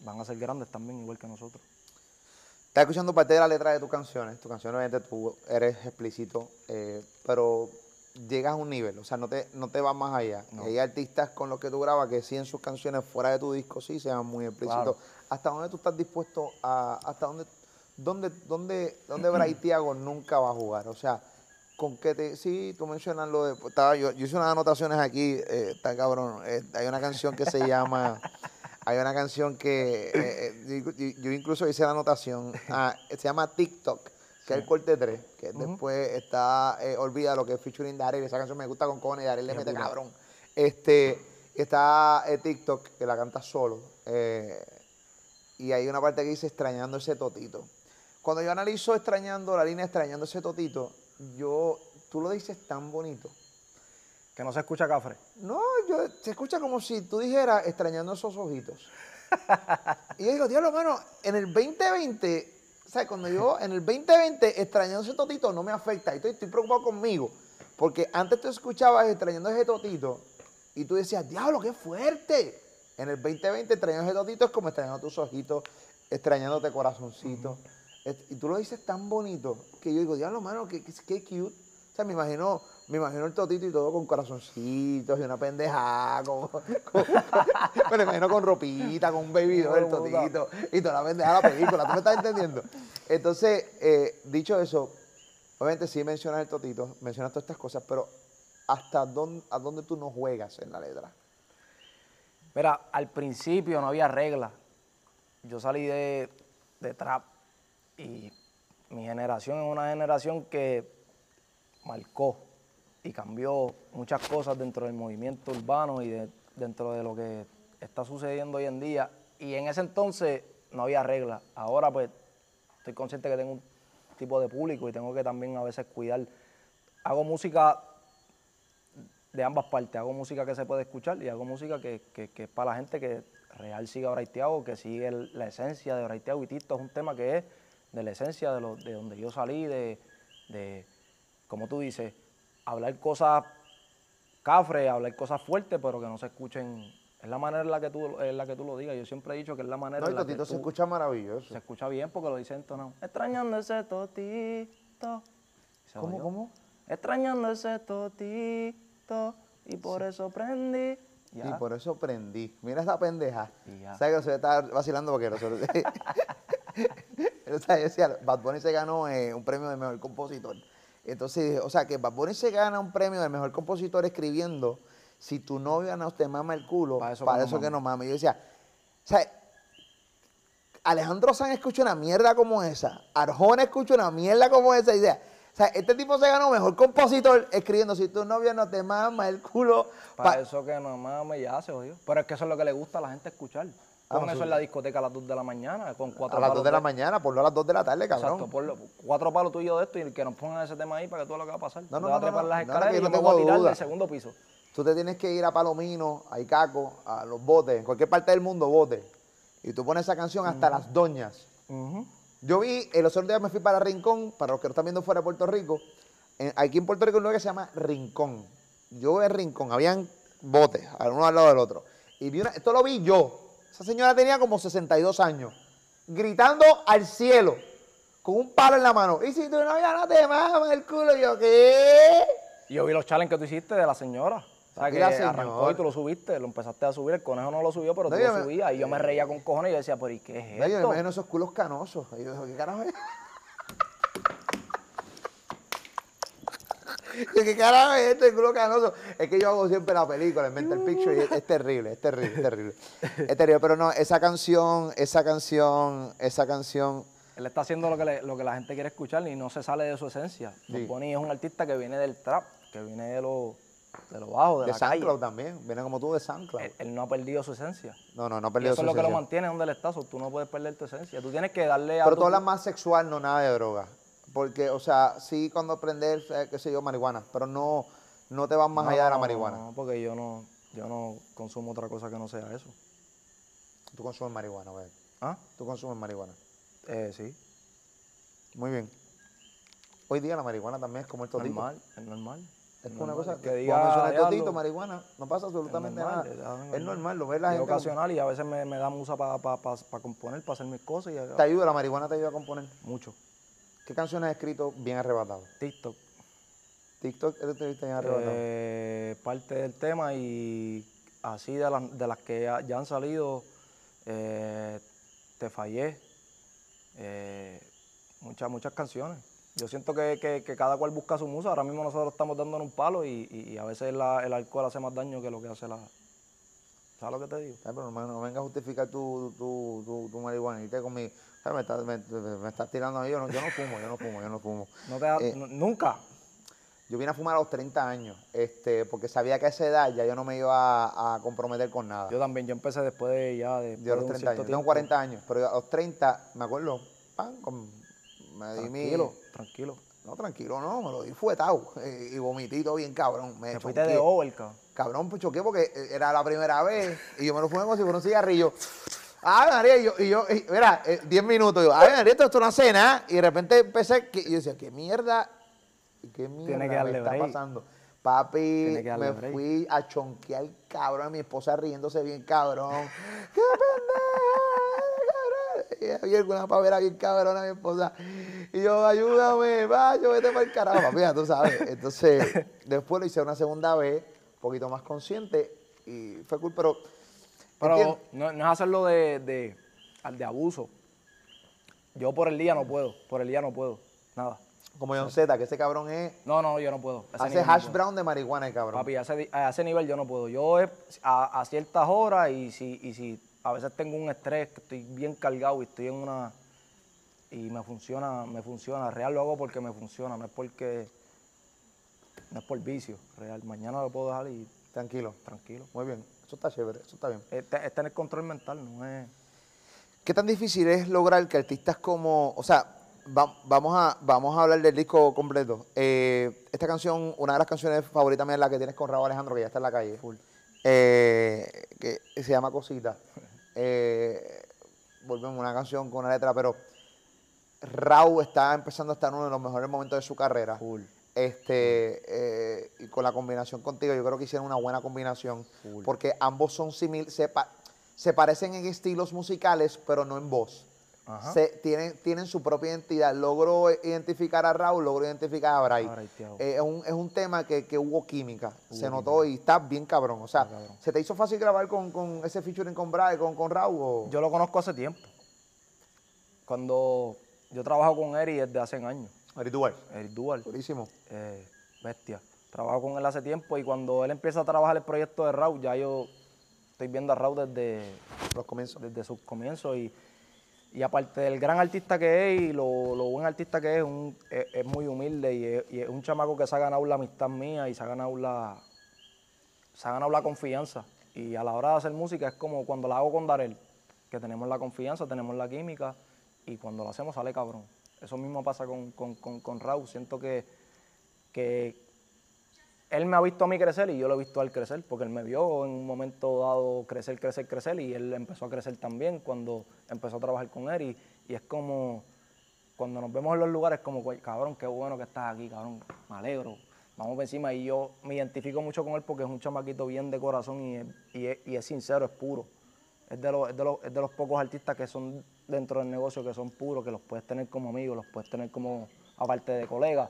van a ser grandes también, igual que nosotros. Estás escuchando parte de la letra de tus canciones. Tus canciones, obviamente, tú eres explícito, eh, pero llegas a un nivel, o sea, no te, no te vas más allá. No. Hay artistas con los que tú grabas que sí en sus canciones fuera de tu disco sí sean muy explícitos. Claro. ¿Hasta dónde tú estás dispuesto a, hasta dónde, dónde, dónde, dónde Braithiago nunca va a jugar? O sea, con qué te, sí, tú mencionas lo de, estaba, yo, yo hice unas anotaciones aquí, eh, está cabrón, eh, hay una canción que se llama... Hay una canción que eh, eh, yo, incluso hice la anotación, ah, se llama TikTok, que es el corte 3, que después está eh, Olvida lo que es featuring Daryl, esa canción me gusta con cojones, Daryl le mete cabrón. Este, está eh, TikTok, que la canta solo, eh, y hay una parte que dice extrañando ese totito. Cuando yo analizo extrañando, la línea extrañando ese totito, yo, tú lo dices tan bonito. Que no se escucha cafre. No, yo, se escucha como si tú dijeras extrañando esos ojitos. y yo digo, diablo, mano, en el 2020, o sea, cuando yo en el 2020 extrañando ese totito no me afecta. Y estoy, estoy preocupado conmigo. Porque antes tú escuchabas extrañando ese totito y tú decías, diablo, qué fuerte. En el 2020 extrañando ese totito es como extrañando tus ojitos, extrañándote corazoncito. Y tú lo dices tan bonito que yo digo, diablo, mano, qué, qué, qué cute. O sea, me imagino, me imagino el totito y todo con corazoncitos y una pendejada, con, con- me lo imagino con ropita, con un baby doll, el totito y toda la pendejada de la película, ¿tú me estás entendiendo? Entonces, eh, dicho eso, obviamente sí mencionas el totito, mencionas todas estas cosas, pero ¿hasta dónde, a dónde tú no juegas en la letra? Mira, al principio no había reglas. Yo salí de, de trap y mi generación es una generación que marcó y cambió muchas cosas dentro del movimiento urbano y de- dentro de lo que está sucediendo hoy en día. Y en ese entonces no había reglas. Ahora pues estoy consciente que tengo un tipo de público y tengo que también a veces cuidar. Hago música de ambas partes. Hago música que se puede escuchar y hago música que, que- es para la gente que real sigue a Braithiago, que sigue la esencia de Braithiago. Y Tito es un tema que es de la esencia de, lo, de donde yo salí, de, de, como tú dices, hablar cosas cafres, hablar cosas fuertes, pero que no se escuchen. Es la manera en la que tú, en la que tú lo digas. Yo siempre he dicho que es la manera No, en la que se escucha maravilloso. se escucha bien porque lo dice entonado. Extrañando ese totito. ¿Cómo, cómo? Extrañando ese totito. Y por eso prendí. Ya. Y por eso prendí. Mira esa pendeja. ¿Sabes que se está vacilando porque nosotros... o sea, yo decía, Bad Bunny se ganó eh, un premio de mejor compositor. Entonces dije, o sea, que Bad Bunny se gana un premio de mejor compositor escribiendo si tu novia no te mama el culo, Para para eso eso, que no que no mame. Yo decía, o sea, Alejandro Sanz escucha una mierda como esa, Arjona escucha una mierda como esa idea. O sea, este tipo se ganó mejor compositor escribiendo si tu novia no te mama el culo. Para pa- eso que no mames, ya se jodió. Pero es que eso es lo que le gusta a la gente escuchar. Pon eso en la discoteca a las 2 de la mañana, con cuatro a las palos 2 de la mañana, por no a las 2 de la tarde, cabrón. Exacto, ponlo- cuatro palos tuyos de esto y que nos pongan ese tema ahí para que veas lo que va a pasar. No, no, Te vas a no, trepar no, las no, no, escaleras y yo me voy a tirar del segundo piso. Tú te tienes que ir a Palomino, a Icaco, a los botes, en cualquier parte del mundo, bote. Y tú pones esa canción hasta las doñas. Yo vi, el otro día me fui para Rincón, para los que lo están viendo fuera de Puerto Rico. aquí en Puerto Rico hay un lugar que se llama Rincón. Yo en Rincón, habían botes, uno al lado del otro. Y vi una, esto lo vi yo. Esa señora tenía como 62 años, gritando al cielo, con un palo en la mano. Y si tu novia no te mama el culo, Y yo, ¿qué? Y yo vi los challenges que tú hiciste de la señora. O sea, que la arrancó y tú lo subiste, lo empezaste a subir, el conejo no lo subió, pero No, tú lo me- subías. Y yo me reía con cojones y yo decía, pero ¿y qué es No, yo me imagino esos culos canosos. Y yo ¿qué carajo es? Yo, ¿Qué carajo es este culo canoso? Es que yo hago siempre la película, el mental picture, y es, es terrible, es terrible, es terrible. Es terrible, pero no, esa canción, esa canción, esa canción, Él está haciendo lo que, le- lo que la gente quiere escuchar y no se sale de su esencia. Sí. Bunny es un artista que viene del trap, que viene de lo, de lo bajo, de, de la. SoundCloud también, viene como tú de SoundCloud. Él, él no ha perdido su esencia. No, no, no ha Y perdido eso su es lo que lo esencia. mantiene donde él está. tú no puedes perder tu esencia. Tú tienes que darle a Pero tú hablas más sexual, no nada de droga. Porque, o sea, sí cuando aprendes, eh, qué sé yo, marihuana, pero no, no te vas más No, allá de la marihuana. No, porque yo no, yo no consumo otra cosa que no sea eso. Tú consumes marihuana, güey. ¿Ah? Tú consumes marihuana. Eh, sí. Muy bien. Hoy día la marihuana también es como el totito. Normal, es normal. Es como una cosa que que diga totito, marihuana, no pasa absolutamente normal, nada. es Es normal, lo ve la es gente. ocasional y a veces me, me da musa para componer, para hacer mis cosas y Te ayuda, la marihuana te ayuda a componer. mucho. ¿Qué canciones has escrito bien arrebatado? TikTok. TikTok, ¿eres te viste bien arrebatado? eh, parte del tema y así de, las- de las que ya, ya han salido, eh, Te Fallé, eh, muchas, muchas canciones. Yo siento que, que- que cada cual busca su musa. Ahora mismo nosotros estamos dándonos un palo y, y- y a veces la- el alcohol hace más daño que lo que hace la... ¿Sabes lo que te digo? Ay, pero no, no vengas a justificar tu, tu, tu, tu marihuana. Y Me, estás, me, me tirando a mí. Yo no, yo no fumo, yo no fumo, yo no fumo. No te da- Eh, nu- nunca. Yo vine a fumar a los 30 años, este, porque sabía que a esa edad ya yo no me iba a, a comprometer con nada. Yo también, yo empecé después de ya de, Yo a los de un 30 cierto años. Tengo tiempo. 40 años, pero a los 30, me acuerdo, pan, con, me di mi... Tranquilo, tranquilo. No, tranquilo, no, me lo di fuetado eh, y vomitito bien cabrón. Me Te fuiste de over, cabrón. Cabrón, pues choqué porque era la primera vez y yo me lo fumé como si fuera un cigarrillo. Ah, María, y yo, y yo y, mira, eh, 10 minutos, yo, ay, María, esto, no hace nada. Y de repente empecé, que, y yo decía, ¿qué mierda? ¿Qué mierda que darle me está break. pasando? Papi, Tiene me break. fui a chonquear cabrón, a mi esposa riéndose bien cabrón. ¡Qué pendeja! Y había alguna pavera bien cabrón a mi esposa. Y yo, ayúdame, vaya, vete para el carajo. Papi, ya tú sabes. Entonces, después lo hice una segunda vez, un poquito más consciente. Y fue cool, pero. Pero no, no es hacerlo de, de, abuso. Yo por el día no puedo, por el día no puedo, nada. Como John Z, que ese cabrón es. No, no, yo no puedo. Ese Hace nivel no hash puedo. brown de marihuana, el cabrón. Papi, a ese, di- a ese nivel yo no puedo. Yo es a, a ciertas horas y si, y si a veces tengo un estrés, que estoy bien cargado y estoy en una... y me funciona, me funciona. Real lo hago porque me funciona, no es porque, no es por vicio. Real, mañana lo puedo dejar y Tranquilo. tranquilo. Muy bien. Eso está chévere, eso está bien. Es, te- es tener control mental, no es... ¿Qué tan difícil es lograr que artistas como, o sea, va- vamos, a, vamos a hablar del disco completo? Eh, esta canción, una de las canciones favoritas mías es la que tienes con Raúl Alejandro, que ya está en la calle, Full. eh, que se llama Cosita. Eh, volvemos a una canción con una letra, pero Raúl está empezando a estar en uno de los mejores momentos de su carrera. Full. Este, eh, y con la combinación contigo, yo creo que hicieron una buena combinación, porque ambos son simil, se, pa- se parecen en estilos musicales, pero no en voz. Ajá. Se, tienen, tienen su propia identidad. Logro identificar a Raúl, logro identificar a Bray. Eh, es, un, es un tema que, que hubo química, Hubo se notó y está bien cabrón. O sea, cabrón. ¿se te hizo fácil grabar con, con ese featuring con Bray, con, con Raúl? o- Yo lo conozco hace tiempo. Cuando yo trabajo con Eri desde hace años. Eric Duval. Eric eh, bestia. Trabajo con él hace tiempo y cuando él empieza a trabajar el proyecto de Raúl, ya yo estoy viendo a Raúl desde, Los comienzos. desde sus comienzos y, y aparte del gran artista que es y lo, lo buen artista que es, un- es, es muy humilde y es, y es un chamaco que se ha ganado la amistad mía y se ha ganado la, se ha ganado la confianza. Y a la hora de hacer música es como cuando la hago con Darel, que tenemos la confianza, tenemos la química y cuando lo hacemos sale cabrón. Eso mismo pasa con, con, con, Raúl. Siento que, que él me ha visto a mí crecer y yo lo he visto a él crecer, porque él me vio en un momento dado crecer, crecer, crecer y él empezó a crecer también cuando empezó a trabajar con él y, y es como, cuando nos vemos en los lugares, como, "Güey, cabrón, qué bueno que estás aquí, cabrón, me alegro, vamos por encima y yo me identifico mucho con él porque es un chamaquito bien de corazón y es, y es, y es sincero, es puro. Es de, los, es, de los, es de los pocos artistas que son dentro del negocio que son puros, que los puedes tener como amigos, los puedes tener como, aparte de colegas,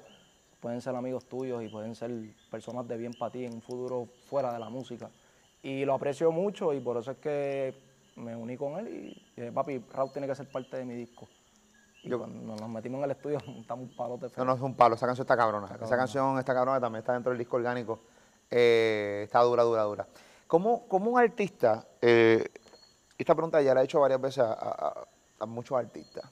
pueden ser amigos tuyos y pueden ser personas de bien para ti en un futuro fuera de la música. Y lo aprecio mucho y por eso es que me uní con él y dije, papi, Raúl tiene que ser parte de mi disco. Y Yo- cuando nos metimos en el estudio, montamos un palote No, feo. no es un palo, esa canción está cabrona. Esa cabrona. canción está cabrona, también está dentro del disco orgánico. Eh, está dura, dura, dura. ¿Cómo, cómo un artista, eh, esta pregunta ya la he hecho varias veces a, a- a- muchos artistas,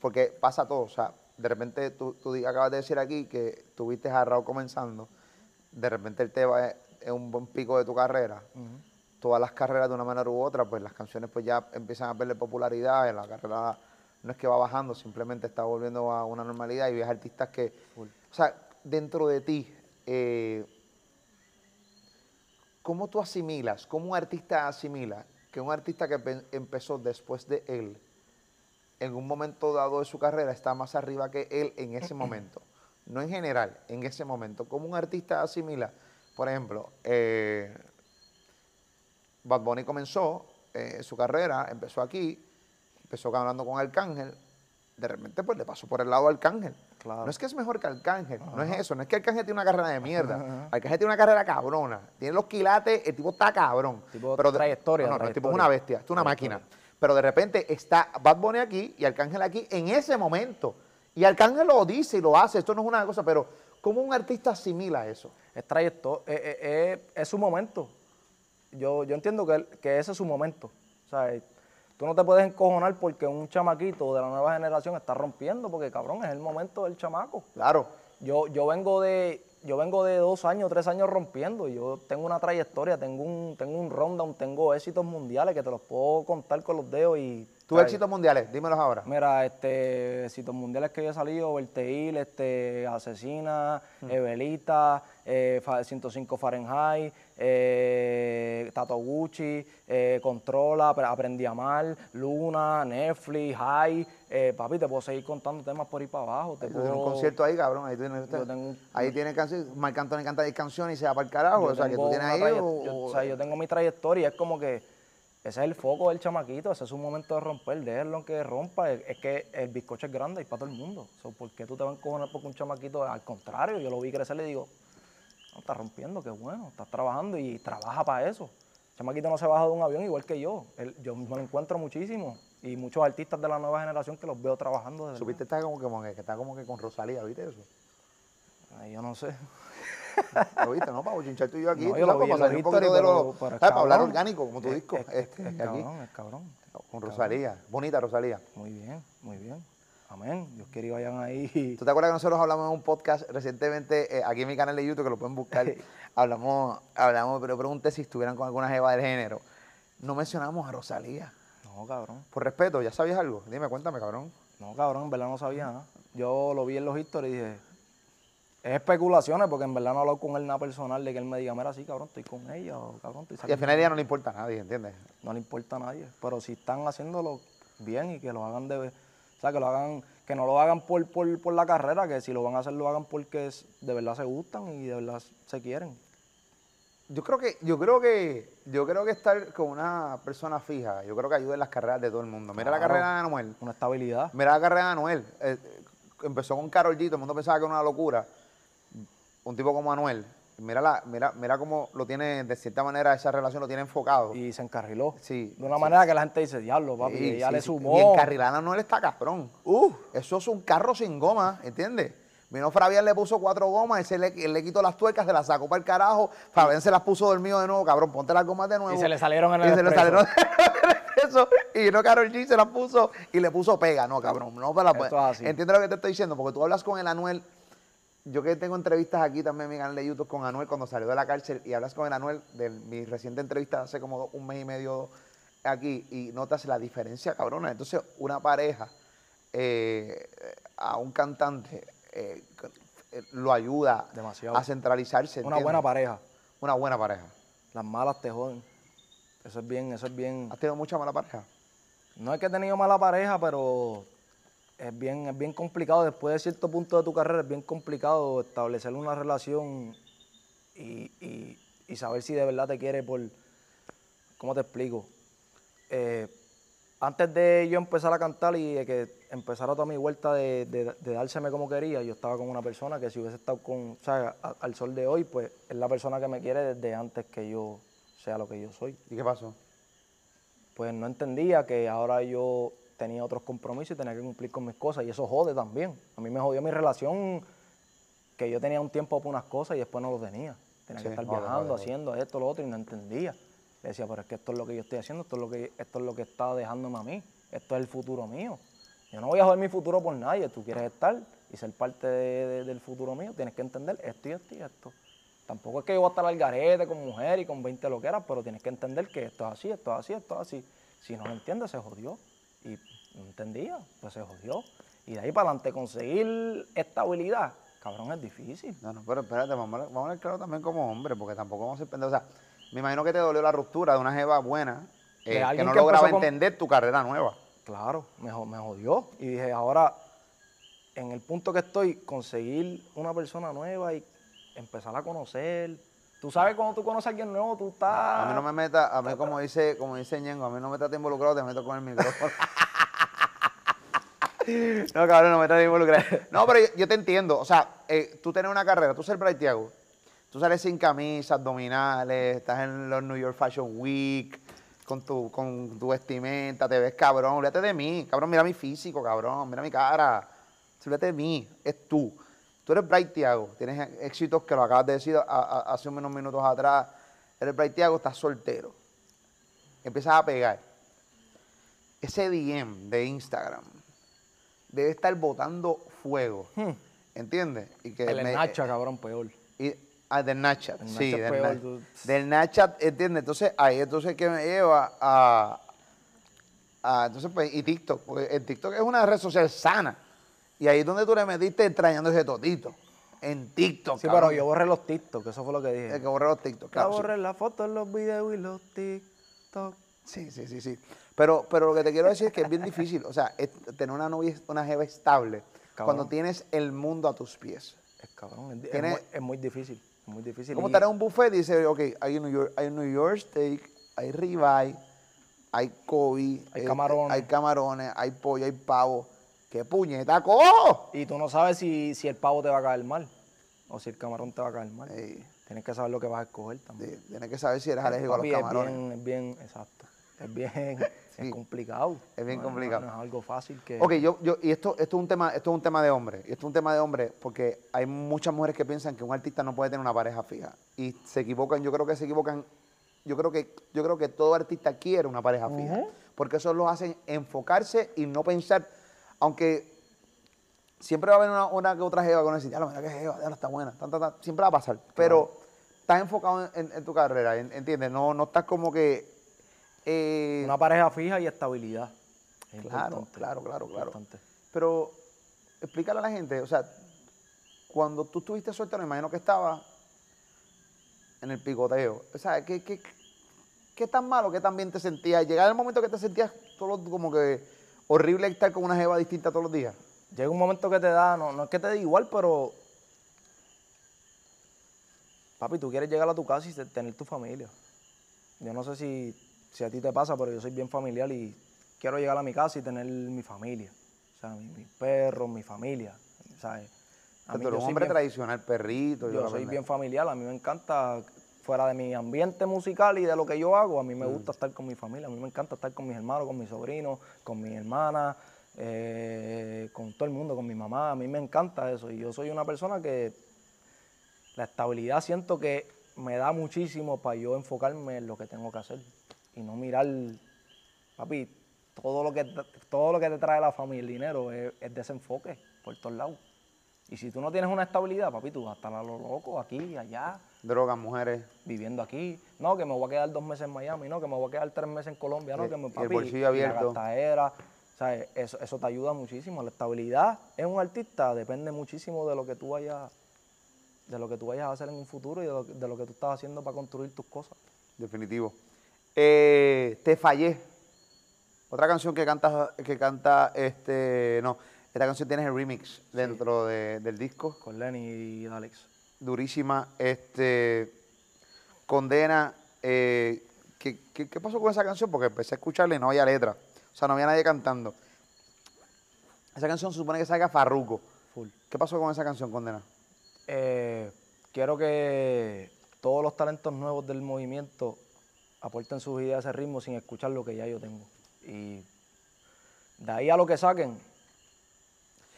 porque pasa todo, o sea, de repente tú, tú acabas de decir aquí que tuviste a Raúl comenzando, de repente el tema es, es un buen pico de tu carrera, todas las carreras de una manera u otra, pues las canciones pues ya empiezan a perder popularidad, la carrera no es que va bajando, simplemente está volviendo a una normalidad y ves artistas que, o sea, dentro de ti, eh, ¿cómo tú asimilas, cómo un artista asimila que un artista que pe- empezó después de él, en un momento dado de su carrera, está más arriba que él en ese momento? No en general, en ese momento. ¿Cómo un artista asimila? Por ejemplo, eh, Bad Bunny comenzó eh, su carrera, empezó aquí, empezó hablando con Arcángel, de repente pues le pasó por el lado a Arcángel. Claro. No es que es mejor que Arcángel, no es eso, no es que Arcángel tiene una carrera de mierda, Arcángel tiene una carrera cabrona, tiene los quilates, el tipo está cabrón. Tipo de- trayectoria, No, no, el tipo es trayectoria. una bestia, es una máquina. Pero de repente está Bad Bunny aquí y Arcángel aquí en ese momento. Y Arcángel lo dice y lo hace, esto no es una cosa, pero ¿cómo un artista asimila eso? Es trayecto, eh, eh, eh, es su momento. Yo, yo entiendo que, que ese es su momento. O sea, tú no te puedes encojonar porque un chamaquito de la nueva generación está rompiendo, porque cabrón, es el momento del chamaco. Claro, Yo, yo vengo de, yo vengo de dos años, tres años rompiendo. Yo tengo una trayectoria, tengo un, tengo un rundown, tengo éxitos mundiales que te los puedo contar con los dedos y. tus éxitos mundiales, dímelos ahora. Mira, este, éxitos mundiales que yo he salido, Berteil, este, Asesina, Evelita, eh, Fa- 105 Fahrenheit, eh, Tato Gucci, eh, Controla, Apre- Aprendí a Amar, Luna, Netflix, High, eh, papi, te puedo seguir contando temas por ahí para abajo. Te tienes un puedo- concierto ahí, cabrón. Ahí tienes, tengo ahí tienes canciones. Marc Anthony canta 10 canciones y se va para el carajo. yo o sea, que tú tienes ahí. yo- o- o sea, yo tengo mi trayectoria, es como que ese es el foco del chamaquito, ese es su momento de romper, déjenlo que rompa, es, que el bizcocho es grande y para todo el mundo. So, ¿Por qué tú te vas a encojonar porque un chamaquito, al contrario, yo lo vi crecer y le digo, no, estás rompiendo, qué bueno, estás trabajando y trabaja para eso. El chamaquito no se baja de un avión igual que yo, Él- yo me lo encuentro muchísimo y muchos artistas de la nueva generación que los veo trabajando. De verdad. Supiste está como que, como que está como que con Rosalía, ¿viste eso? Ay, yo no sé. ¿Lo viste, no? Para bochinchar tú y yo aquí. No, yo lo vi para un poquito de lo-. Para hablar orgánico, como tu disco. es- es- este, es cabrón, es cabrón. Con Rosalía. Bonita Rosalía. Muy bien, muy bien. Amén. Dios quiere vayan ahí. ¿Tú te acuerdas que nosotros hablamos en un podcast recientemente, eh, aquí en mi canal de YouTube, que lo pueden buscar? hablamos, hablamos, pero pregunté si estuvieran con alguna jeva del género. No mencionamos a Rosalía. No, cabrón. Por respeto, ¿ya sabías algo? Dime, cuéntame, cabrón. No, cabrón, en verdad no sabía nada. Yo lo vi en los historias y dije, es especulaciones porque en verdad no he hablado con él nada personal de que él me diga, mira, sí, cabrón, estoy con ella o cabrón, estoy Y al final ella no le importa a nadie, ¿entiendes? no le importa a nadie. Pero si están haciéndolo bien y que lo hagan de. O sea, que lo hagan, que no lo hagan por, por, por la carrera, que si lo van a hacer, lo hagan porque es- de verdad se gustan y de verdad se quieren. Yo creo que, yo creo que, yo creo que estar con una persona fija, yo creo que ayuda en las carreras de todo el mundo. Mira la carrera de Anuel. Una estabilidad. Mira la carrera de Anuel. Eh, empezó con Karol G, todo el mundo pensaba que era una locura. Un tipo como Anuel. Mira, la, mira, mira cómo lo tiene, de cierta manera, esa relación lo tiene enfocado. Y se encarriló. Sí, De una sí. manera que la gente dice, diablo, papi, Sí, ella sí, le sumó. Y encarrilar a Anuel está cabrón. Uh, eso es un carro sin goma, ¿entiendes? Vino Fabián, le puso cuatro gomas, él, se le, él le quitó las tuercas, se las sacó para el carajo. Fabián se las puso dormido de nuevo, cabrón, ponte las gomas de nuevo. Y se le salieron en Y el se le salieron expreso. Y vino Karol G, se las puso y le puso pega. No, cabrón, no para la Esto es así. Entiendes lo que te estoy diciendo, porque tú hablas con el Anuel. Yo que tengo entrevistas aquí también en mi canal de YouTube con Anuel cuando salió de la cárcel y hablas con el Anuel de mi reciente entrevista hace como un mes y medio aquí y notas la diferencia, cabrona. Entonces, una pareja eh, a un cantante eh, eh, lo ayuda Demasiado. a centralizarse. Una ¿entiendes? buena pareja. Una buena pareja. Las malas te joden. Eso es bien, eso es bien. ¿Has tenido mucha mala pareja? No es que he tenido mala pareja, pero es bien, es bien complicado. Después de cierto punto de tu carrera, es bien complicado establecer una relación y, y- y saber si de verdad te quiere por. ¿Cómo te explico? Eh, antes de yo empezar a cantar y de que empezara toda mi vuelta de, de- de dárseme como quería, yo estaba con una persona que si hubiese estado con, o sea, a- al sol de hoy, pues es la persona que me quiere desde antes que yo sea lo que yo soy ¿Y qué pasó? pues no entendía que ahora yo tenía otros compromisos y tenía que cumplir con mis cosas y eso jode también. A mí me jodió mi relación que yo tenía un tiempo para unas cosas y después no lo tenía. Tenía Sí, que estar viajando, haciendo esto, lo otro y no entendía. Le decía, pero es que esto es lo que yo estoy haciendo, esto es lo que, esto es lo que está dejándome a mí, esto es el futuro mío. Yo no voy a joder mi futuro por nadie, tú quieres estar y ser parte de- de- del futuro mío, tienes que entender esto y esto y esto. Tampoco es que yo voy a estar al garete con mujer y con 20 loqueras, pero tienes que entender que esto es así, esto es así, esto es así. Si no lo entiendes, se jodió. Y no entendía, pues se jodió. Y de ahí para adelante conseguir estabilidad, cabrón, es difícil. No, no, pero espérate, vamos a, vamos a ver claro también como hombre, porque tampoco vamos a ser pendejos. O sea, me imagino que te dolió la ruptura de una jeva buena eh, que no que lograba con- entender tu carrera nueva. Claro, me, me jodió. Y dije, ahora, en el punto que estoy, conseguir una persona nueva y empezar a conocer. Tú sabes cuando tú conoces a alguien nuevo, tú estás... A mí no me meta, a mí como dice, como dice Ñengo, a mí no me estás involucrado, te meto con el micrófono. no, cabrón, no me estás involucrado. No, pero yo, yo te entiendo. O sea, eh, tú tienes una carrera, tú ser Thiago, tú sales sin camisa, abdominales, estás en los New York Fashion Week, con tu, con tu vestimenta, te ves cabrón, olvídate de mí, cabrón, mira mi físico, cabrón, mira mi cara. Olvídate de mí, es tú. Tú eres Bright Thiago, tienes éxitos que lo acabas de decir a- a- hace unos minutos atrás. Eres Bright Thiago, estás soltero. Empiezas a pegar. Ese DM de Instagram debe estar botando fuego. ¿Entiendes? Y que Hmm. El me- Nacha, cabrón, peor. y, ah, del Snapchat, sí, del, peor, Na- del Snapchat, ¿entiendes? Entonces, ahí entonces que me lleva a, a- entonces pues, y TikTok, porque el TikTok es una red social sana, y ahí es donde tú le metiste extrañando ese totito, en TikTok, Sí, cabrón. pero yo borré los TikTok, eso fue lo que dije. El que borré los TikTok, claro, sí. borré las fotos, los videos y los TikTok. Sí, sí, sí, sí. Pero, pero lo que te quiero decir es que es bien difícil, o sea, es tener una novia, una jeva estable, Cabrón. cuando tienes el mundo a tus pies. Es cabrón, es, muy, es muy difícil, es muy difícil. Como estar en un buffet y dice, ok, hay un New York, hay un New York steak, hay ribeye, hay Kobe, Hay eh, camarones. hay camarones, hay pollo, hay pavo. ¡Qué puñeta, cojo! Y tú no sabes si, si el pavo te va a caer mal o si el camarón te va a caer mal. Tienes que saber lo que vas a escoger también. sí, tienes que saber si eres alérgico a los camarones. Es bien, es bien, exacto. Es bien, Sí. es complicado. Es bien No, complicado. No, es algo fácil que... Ok, yo, yo, y esto, esto es un tema, esto es un tema de hombre. Y esto es un tema de hombre porque hay muchas mujeres que piensan que un artista no puede tener una pareja fija. Y se equivocan, yo creo que se equivocan. Yo creo que, yo creo que todo artista quiere una pareja fija. Porque eso lo hacen enfocarse y no pensar. Aunque siempre va a haber una, una que otra jeva que uno dice, ya lo mira que jeva, ya está buena, tan, tan, tan", siempre va a pasar. Pero estás enfocado en, en tu carrera, en- ¿entiendes? No, no estás como que... eh, Una pareja fija y estabilidad. Es Claro, claro, claro, claro. Pero explícale a la gente, o sea, cuando tú estuviste soltero, me imagino que estaba en el picoteo. O sea, ¿qué, qué, qué tan malo, qué tan bien te sentías? Llegar el momento que te sentías todo como que horrible estar con una jeva distinta todos los días. Llega un momento que te da, no, no es que te dé igual, pero. Papi, tú quieres llegar a tu casa y te- tener tu familia. Yo no sé si, si a ti te pasa, pero yo soy bien familiar y quiero llegar a mi casa y tener mi familia. O sea, mi- mis perros, mi familia. ¿sabes? A Tú eres yo un soy hombre bien- tradicional, perrito. yo la soy bien familiar, a mí me encanta, fuera de mi ambiente musical y de lo que yo hago, a mí me Mm. gusta estar con mi familia, a mí me encanta estar con mis hermanos, con mis sobrinos, con mi hermana, eh, con todo el mundo, con mi mamá, a mí me encanta eso. Y yo soy una persona que la estabilidad siento que me da muchísimo para yo enfocarme en lo que tengo que hacer y no mirar, papi, todo lo que, todo lo que te trae la familia, el dinero, es, es desenfoque por todos lados. Y si tú no tienes una estabilidad, papi, tú vas a estar a lo loco, aquí, allá, Drogas, mujeres. viviendo aquí. No, que me voy a quedar dos meses en Miami, no, que me voy a quedar tres meses en Colombia, no, que me y el papi, bolsillo la abierto. gastadera, ¿sabes? Eso, eso te ayuda muchísimo. La estabilidad en un artista depende muchísimo de lo que tú vayas, de lo que tú vayas a hacer en un futuro y de lo, que- de lo que tú estás haciendo para construir tus cosas. Definitivo. Eh, te fallé. Otra canción que canta, que canta, este, no, esta canción tiene el remix dentro de- del disco, Con Lenny y Alex. Durísima. Este, condena. eh, ¿qué, qué, qué pasó con esa canción? Porque empecé a escucharla y no había letra. O sea, no había nadie cantando. Esa canción se supone que salga Farruko. Full. ¿Qué pasó con esa canción, condena? Eh, quiero que todos los talentos nuevos del movimiento aporten sus ideas a ese ritmo sin escuchar lo que ya yo tengo. Y de ahí a lo que saquen.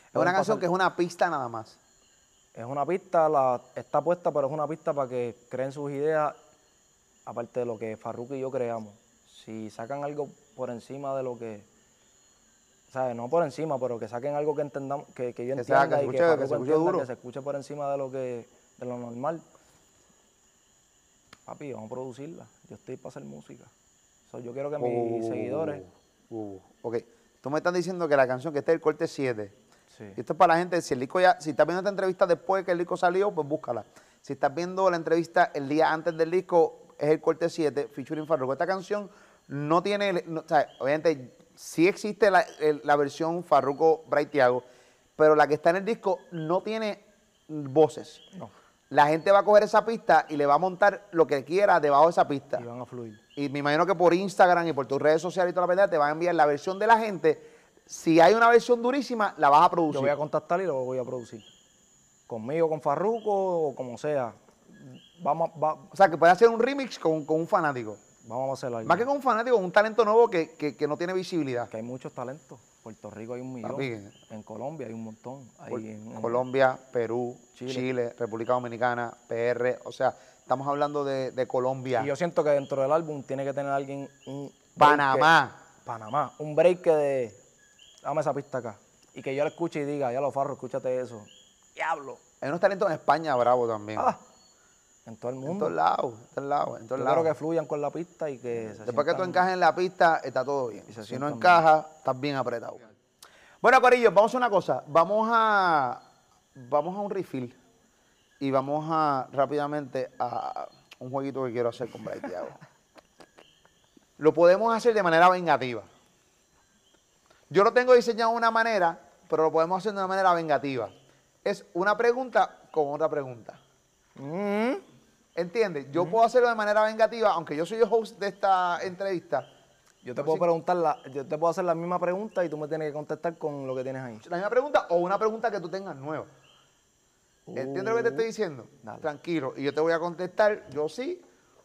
Es una canción que es una pista nada más. Es una pista, la, está puesta, pero es una pista para que creen sus ideas, aparte de lo que Farruko y yo creamos. Si sacan algo por encima de lo que, ¿sabes? No por encima, pero que saquen algo que entendamos, que, que yo Que sea- entienda que y escuche- que se escuche duro. que se escuche por encima de lo que, de lo normal. Papi, vamos a producirla. Yo estoy para hacer música. So, yo quiero que mis Uh, seguidores, uh, ok, tú me estás diciendo que la canción que está el corte 7, sí, y esto es para la gente, si el disco ya, si estás viendo esta entrevista después que el disco salió, pues búscala. Si estás viendo la entrevista el día antes del disco, es el corte 7, featuring Farruko. Esta canción no tiene, no- o sea, obviamente sí existe la, el- la versión Farruko Bright Thiago, pero la que está en el disco no tiene voces. no, La gente va a coger esa pista y le va a montar lo que quiera debajo de esa pista. y van a fluir. Y me imagino que por Instagram y por tus redes sociales y toda la pendeja te van a enviar la versión de la gente. Si hay una versión durísima, la vas a producir. Yo voy a contactar y lo voy a producir. Conmigo, con Farruko o como sea. Vamos, va- O sea, que puedes hacer un remix con, con un fanático. vamos a hacer algo. Más que con un fanático, un talento nuevo que, que- que no tiene visibilidad. Que hay muchos talentos. Puerto Rico hay un millón. En Colombia hay un montón. Hay en- en- Colombia, Perú, Chile. Chile. República Dominicana, PR. O sea, estamos hablando de, de Colombia. Y yo siento que dentro del álbum tiene que tener alguien un Panamá. que- Panamá. Un break de dame esa pista acá. Y que yo la escuche y diga, ya lo farro, escúchate eso. Diablo. Hay unos talentos en España, bravo también. Ah, en todo el en mundo. todos lados, en todos lados, en todos lados. que fluyan con la pista y que se Después que tú encajes en la pista, está todo bien. Y Si no encaja, estás bien apretado. Bueno, Corillo, vamos a hacer una cosa. Vamos a, vamos a un refill y vamos a rápidamente a un jueguito que quiero hacer con Thiago. Lo podemos hacer de manera vengativa. Yo lo tengo diseñado de una manera, pero lo podemos hacer de una manera vengativa. Es una pregunta con otra pregunta. Mm. ¿Entiendes? Yo puedo hacerlo de manera vengativa, aunque yo soy el host de esta entrevista. Yo te puedo preguntar, la, yo te puedo hacer la misma pregunta y tú me tienes que contestar con lo que tienes ahí. La misma pregunta o una pregunta que tú tengas nueva. ¿Entiendes lo que te estoy diciendo? Uh, Dale. Tranquilo. Y yo te voy a contestar yo sí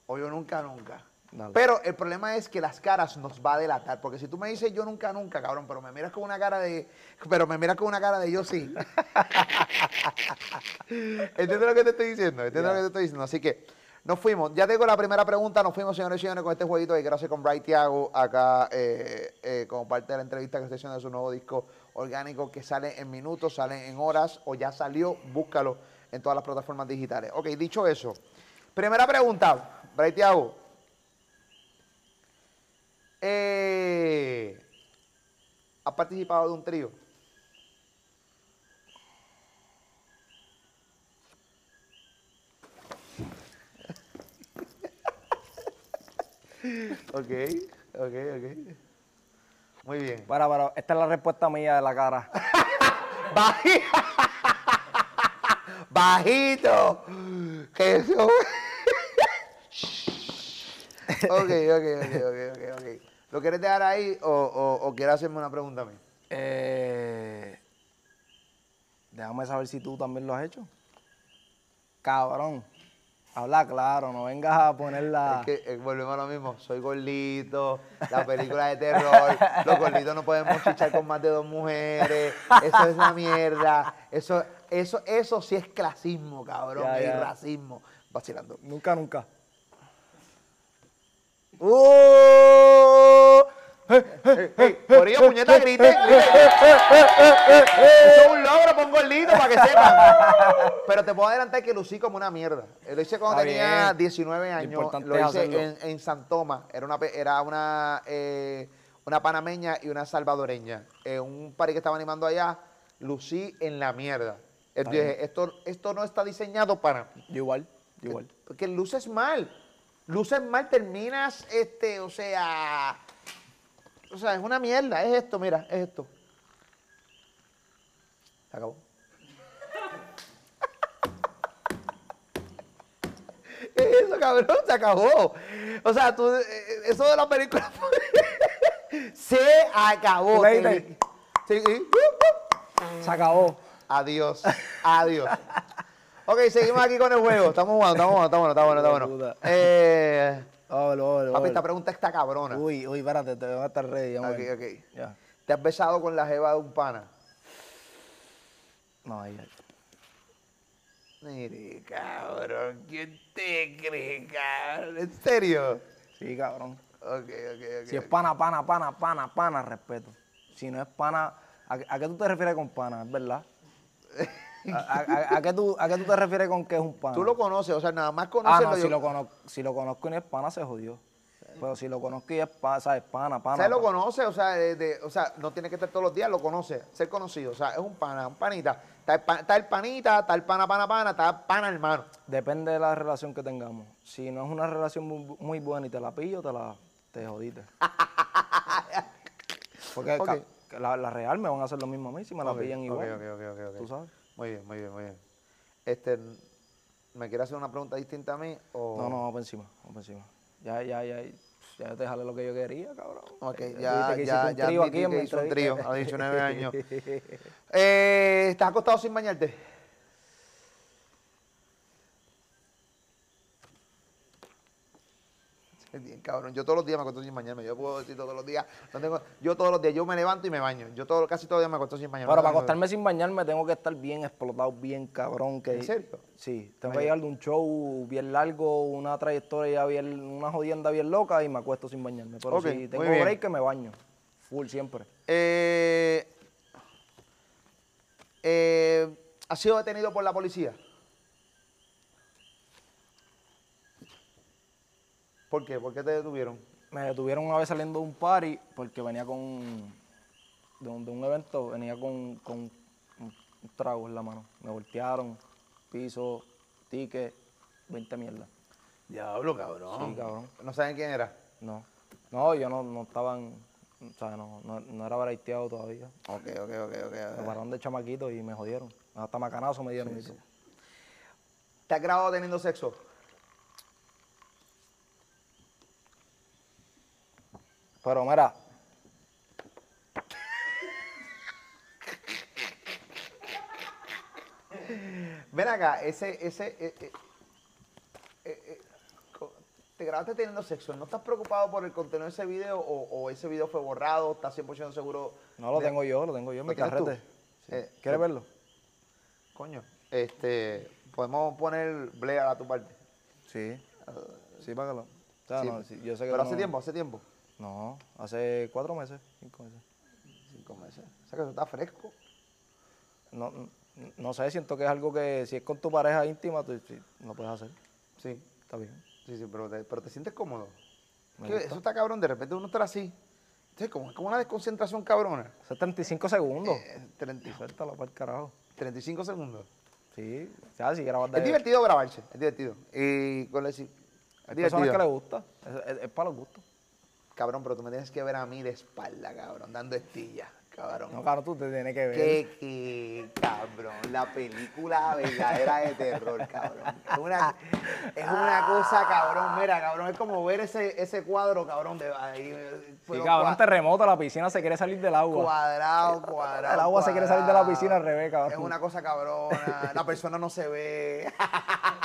o yo nunca, nunca. Dale. Pero el problema es que las caras nos va a delatar. Porque si tú me dices yo nunca, nunca, cabrón, pero me miras con una cara de. Pero me miras con una cara de yo sí. ¿Entiendes lo que te estoy diciendo? ¿Entiendes lo que te estoy diciendo? Así que nos fuimos. Ya tengo la primera pregunta. Nos fuimos, señores y señores, con este jueguito quiero hacer con Bright Thiago acá eh, eh, como parte de la entrevista que estoy haciendo de su nuevo disco orgánico que sale en minutos, sale en horas o ya salió, búscalo en todas las plataformas digitales. Ok, dicho eso, primera pregunta, Bray Tiago. Eh, ¿Has participado de un trío? ok, ok, ok. Muy bien. Para, para, esta es la respuesta mía de la cara. Baji- Bajito. Que eso. ok, ok, ok, ok, ok, ok. ¿Lo quieres dejar ahí o, o, o quieres hacerme una pregunta a mí? Eh, déjame saber si tú también lo has hecho. Cabrón. Habla claro, no vengas a ponerla. Es que eh, volvemos a lo mismo. Soy gordito, la película de terror. Los gorditos no podemos chichar con más de dos mujeres. Eso es una mierda. Eso, eso, eso sí es clasismo, cabrón. Ya, ya. racismo. Vacilando. Nunca, nunca. ¡Uh! Por ello, puñeta, grite, grite. Eso es un logro, pon gordito para que sepan. Pero te puedo adelantar que lucí como una mierda. Lo hice cuando Está tenía bien. 19 años. Lo hice en, en San Tomás. Era una, era una, eh, una panameña y una salvadoreña. En un party que estaba animando allá, lucí en la mierda. Eh, dije, esto, esto no está diseñado para igual, igual. Porque luces mal. Luces mal, terminas, este, o sea. O sea, es una mierda. Es esto, mira, es esto. Se acabó. es eso, cabrón, se acabó. O sea, tú, eh, eso de la película se acabó. Sí, sí. Se acabó. Adiós, adiós. Ok, seguimos aquí con el juego. Estamos jugando, estamos jugando, está bueno, está bueno, está bueno. Eh, papi, esta pregunta está cabrona. Uy, uy, espérate, te voy a estar ready. Ok, ok. Ya. ¿Te has besado con la jeva de un pana? No, ahí, ahí. Mire, cabrón, ¿quién te cree, cabrón? ¿En serio? Sí, cabrón. Ok, ok, ok. Si es pana, pana, pana, pana, pana, respeto. Si no es pana, ¿a, a qué tú te refieres con pana? ¿Es verdad? ¿A, a- a- a qué tú, ¿A qué tú te refieres con que es un pana? Tú lo conoces, o sea, nada más Ah, conocerlo. no, si lo, conozco, si lo conozco y no es pana, se jodió. Pero si lo conozco y es pana, ¿sabes? Pana, pana. ¿Sabes? Lo pana. conoce, o sea, de- de- o sea, no tiene que estar todos los días, lo conoce, ser conocido. O sea, es un pana, un panita. Está el, pa- está el panita, está el pana, pana, pana, está el pana, hermano. Depende de la relación que tengamos. Si no es una relación muy, muy buena y te la pillo, te la te jodiste. Porque Ok. ca- que la, la real me van a hacer lo mismo a mí si me la Ok, pillan igual. ok, ok, ok, ok. ¿Tú sabes? Muy bien, muy bien, muy bien. Este, ¿me quieres hacer una pregunta distinta a mí? O... No, no, vamos por encima, vamos por encima. Ya, ya, ya, ya yo te jalé lo que yo quería, cabrón. Ok, ya, que ya, un ya trío aquí en que hizo un trío entrevista. a 19 años. Eh, ¿Estás acostado sin bañarte? Es Bien, cabrón. Yo todos los días me acuesto sin bañarme. Yo puedo decir todos los días. no tengo- yo todos los días, yo me levanto y me baño. Yo todo, casi todos los días me acuesto sin bañarme. Pero para acostarme sin bañarme tengo que estar bien explotado, bien cabrón. Que, ¿En serio? Sí, tengo que llegar de un show bien largo, una trayectoria bien, una jodienda bien loca y me acuesto sin bañarme. Pero si tengo break que me baño. Full siempre. Eh, eh, ¿Has sido detenido por la policía? ¿Por qué? ¿Por qué te detuvieron? Me detuvieron una vez saliendo de un party porque venía con. de un, de un evento, venía con, con un, un trago en la mano. Me voltearon, piso, ticket, 20 mierdas. Diablo, cabrón. Sí, cabrón. ¿No saben quién era? No. No, yo no, no estaba en. O sea, no, no, no era braiteado todavía. Ok, ok, ok, ok. Me pararon de chamaquito y me jodieron. Hasta macanazo me dieron. y todo. ¿Te has grabado teniendo sexo? Pero mira, Ven acá, ese, ese, eh, eh, eh, eh, te grabaste teniendo sexo, ¿no estás preocupado por el contenido de ese video o, o ese video fue borrado? ¿Estás 100% seguro? no lo de- tengo yo, lo tengo yo en ¿Lo mi carrete. Sí. ¿Quieres verlo? Coño, este, podemos poner Blair a tu parte. Sí. Sí, págalo. O sea, Sí, no, sí, yo sé que Pero no- hace tiempo, hace tiempo. No, hace cuatro meses, cinco meses. cinco meses. O sea que eso está fresco. No, no sé, siento que es algo que si es con tu pareja íntima, tú lo puedes hacer. Sí, Está bien. sí, sí, pero te, pero te sientes cómodo. Que eso está cabrón, de repente uno está así. Entonces, como, como una desconcentración cabrona. Eso es 35 segundos. Eh, 30 Y suéltalo para el carajo. 35 segundos. Sí, ya si grabas de... Es divertido grabarse, es divertido. Y con la es personas divertido. que les gusta. Es, es- es para los gustos. Cabrón, pero tú me tienes que ver a mí de espalda, cabrón, dando estillas, cabrón. No, claro, tú te tienes que ver. ¿Qué, qué, cabrón? La película verdadera de terror, cabrón. Es una, es una cosa, cabrón. Mira, cabrón, es como ver ese, ese cuadro, cabrón, de ahí. Sí, pero cabrón, cua- terremoto, la piscina se quiere salir del agua. Cuadrado, cuadrado. El agua se quiere salir de la piscina al revés, cabrón. Es una cosa cabrona. La persona no se ve.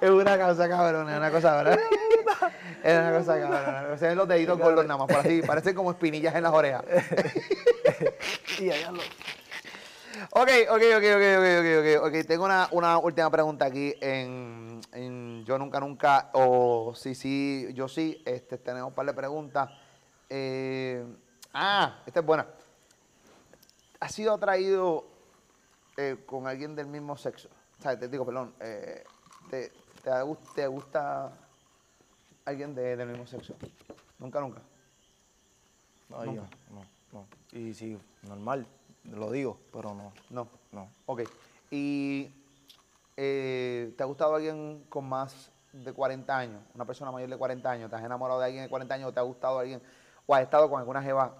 Es una cosa cabrona, es una cosa cabrona. Es una cosa cabrona. Se ven los deditos gordos nada más, por así. Parecen como espinillas en las orejas. Y allá lo- Ok, ok, ok, ok, ok, ok, ok. Ok, tengo una, una última pregunta aquí en, en Yo Nunca Nunca o Sí, sí, yo sí. Este, tenemos un par de preguntas. Eh, ah, esta es buena. ¿Has sido atraído eh, con alguien del mismo sexo? O sea, te digo, perdón, eh, te, te, te gusta alguien de- del mismo sexo? Nunca, nunca. No, yo, no, no. Y sí, normal, lo digo, pero no, No. no. Ok. ¿Y eh, te ha gustado alguien con más de 40 años? Una persona mayor de 40 años. ¿Te has enamorado de alguien de 40 años o te ha gustado alguien? ¿O has estado con alguna jeva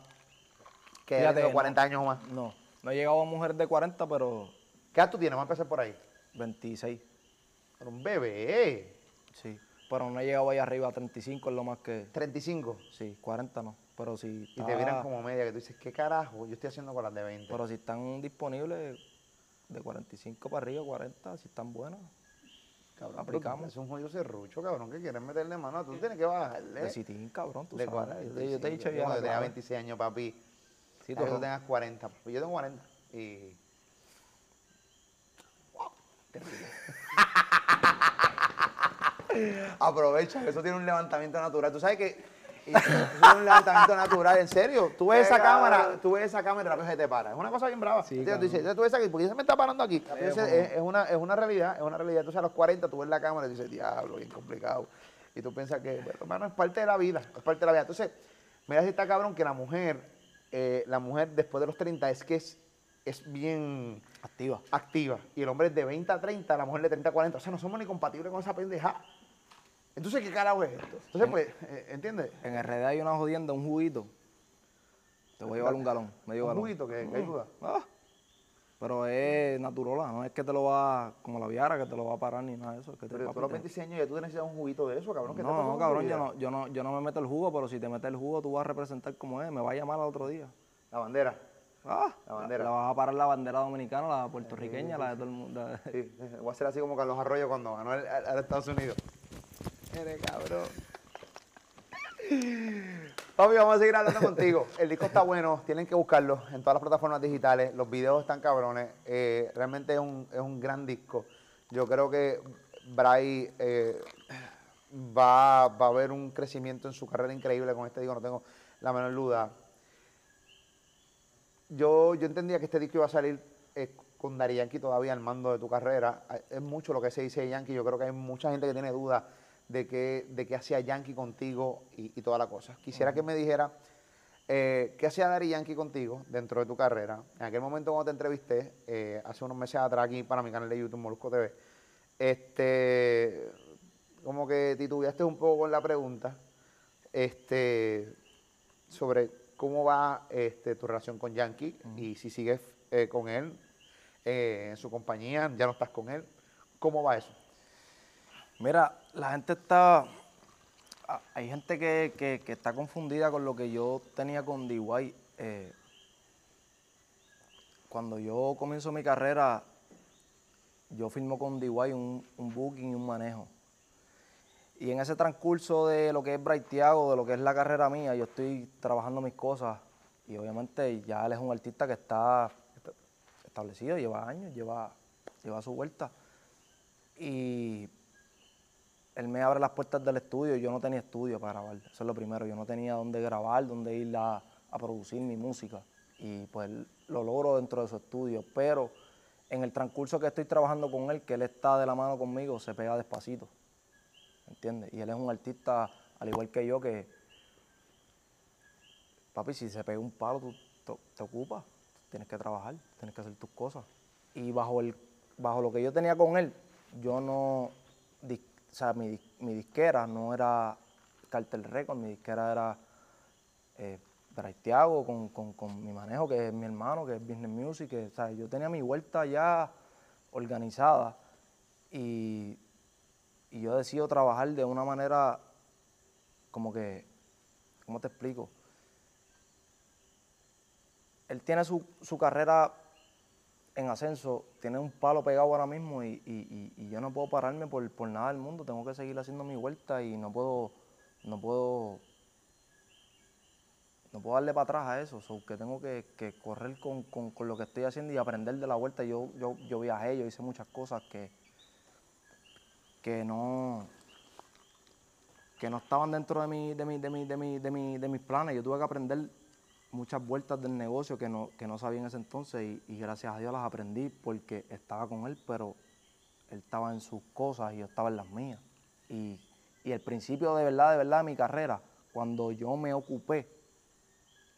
que haya Fíjate, tenido no. 40 años o más? No, no he llegado a mujer de 40, pero ¿Qué edad tú tienes? Vamos a empezar por ahí. 26, Pero un bebé. sí. Pero no he llegado ahí arriba, 35 es lo más que... 35. Sí, 40 no. Pero si, Y te vienen como media que tú dices, ¿qué carajo? Yo estoy haciendo con las de 20. pero si están disponibles de 45 para arriba, 40, si están buenas, cabrón, aplicamos. Es un jodido serrucho, cabrón, que quieres meterle mano. Tú tienes que bajarle. de citín, cabrón, tú De sabes. 40, Yo te, yo te he dicho ya. cuando clave. 26 años, papi. Sí, tú tú- tengas 40. Pues yo tengo 40. Y. ¡Wow! Aprovecha, eso tiene un levantamiento natural. Tú sabes que. tiene un levantamiento natural, en serio. Tú ves esa cámara, tú ves esa cámara y rápido se te para. Es una cosa bien brava. Sí, Entonces, tú dices, cabrón. tú ves aquí, ¿por qué se me está parando aquí? Entonces, es, es una, es una realidad, es una realidad. Entonces a los 40 tú ves la cámara y dices, diablo, bien complicado. Y tú piensas que, bueno, hermano, es parte de la vida, es parte de la vida. Entonces, mira si está cabrón que la mujer, eh, la mujer después de los 30 es que es, es bien Activa. activa. Y el hombre es de 20 a 30, la mujer de 30 a 40. O sea, no somos ni compatibles con esa pendeja. Entonces, ¿qué carajo es esto? Entonces, pues, eh, ¿entiendes? En RD hay una jodienda, un juguito. Te voy a llevar un galón, medio Un galón. juguito que, que ayuda. Ah, pero es natural, no es que te lo va, como la viara, que te lo va a parar ni nada de eso. es que te, Pero tú a los te- 26 años ya tú necesitas un juguito de eso, cabrón. ¿qué te No, cabrón, yo no, yo, no, yo no me meto el jugo, pero si te metes el jugo, tú vas a representar como es, me va a llamar al otro día. La bandera. Ah, La bandera. La vas a parar la bandera dominicana, la puertorriqueña, la de todo el mundo. Sí, voy a hacer así como Carlos Arroyo cuando ganó el, al Estados Unidos. Eres cabrón. Papi, vamos a seguir hablando contigo. El disco está bueno, tienen que buscarlo en todas las plataformas digitales. Los videos están cabrones. eh, realmente es un, es un gran disco. Yo creo que Bray eh, va, va a haber un crecimiento en su carrera increíble con este disco, no tengo la menor duda. Yo, yo entendía que este disco iba a salir eh, con Dari Yankee todavía al mando de tu carrera. Es mucho lo que se dice de Yankee. Yo creo que hay mucha gente que tiene dudas de qué de qué hacía Yankee contigo y, y toda la cosa. Quisiera que me dijera eh, qué hacía Dari Yankee contigo dentro de tu carrera. En aquel momento cuando te entrevisté, eh, hace unos meses atrás aquí para mi canal de YouTube, Molusco TV, este, como que titubeaste un poco con la pregunta este, sobre cómo va este, tu relación con Yankee y si sigues eh, con él en su compañía, ya no estás con él. ¿Cómo va eso? Mira, la gente está. ah, Hay gente que, que- está confundida con lo que yo tenía con DY. Eh, cuando yo comienzo mi carrera, yo firmo con DY un, un booking y un manejo. Y en ese transcurso de lo que es Braithiago, de lo que es la carrera mía, yo estoy trabajando mis cosas. Y obviamente ya él es un artista que está establecido, lleva años, lleva, lleva su vuelta. Y él me abre las puertas del estudio y yo no tenía estudio para grabar. Eso es lo primero. Yo no tenía dónde grabar, dónde ir a, producir mi música y pues lo logro dentro de su estudio, pero en el transcurso que estoy trabajando con él, que él está de la mano conmigo, se pega despacito, ¿entiendes? Y él es un artista, al igual que yo, que, papi, si se pega un palo, tú te, te ocupas, tienes que trabajar, tienes que hacer tus cosas. Y bajo, el, bajo lo que yo tenía con él, yo no, sea, mi, mi disquera no era Cartel Record, mi disquera era eh, con, con, con mi manejo, que es mi hermano, que es Business Music, que, o sea, yo tenía mi vuelta ya organizada y, y yo decido trabajar de una manera como que, ¿cómo te explico? Él tiene su, su carrera en ascenso, tiene un palo pegado ahora mismo y, y- y- yo no puedo pararme por, por nada del mundo, tengo que seguir haciendo mi vuelta y no puedo, no puedo, no puedo darle para atrás a eso, so que tengo que, correr con, con- con lo que estoy haciendo y aprender de la vuelta. Yo, yo, yo viajé, yo hice muchas cosas que, que no que no estaban dentro de, mi, de, mi, de, mi, de, mi- de mis planes. Yo tuve que aprender muchas vueltas del negocio que no, que no sabía en ese entonces y, gracias a Dios las aprendí porque estaba con él, pero él estaba en sus cosas y yo estaba en las mías. Y, y el principio de verdad, de verdad de mi carrera, cuando yo me ocupé,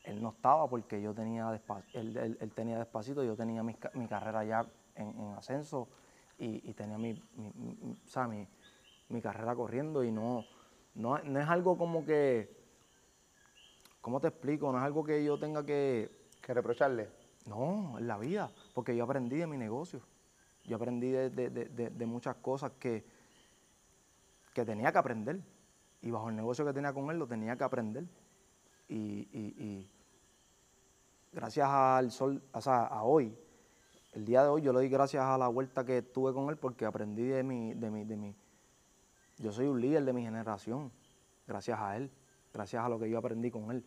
él no estaba porque yo tenía despa- él, él- tenía despacito, yo tenía mi, mi carrera ya en, en ascenso y, tenía mi, mi- mi- o sea, mi carrera corriendo y no, no, no es algo como que, ¿cómo te explico? No es algo que yo tenga que, Que reprocharle. no, en la vida, porque yo aprendí de mi negocio. Yo aprendí de, de- de- muchas cosas que, que tenía que aprender. Y bajo el negocio que tenía con él, lo tenía que aprender. Y, y- y gracias al sol, o sea, a hoy, el día de hoy, yo le doy gracias a la vuelta que tuve con él porque aprendí de mi, de mi, de mi, yo soy un líder de mi generación, gracias a él, gracias a lo que yo aprendí con él.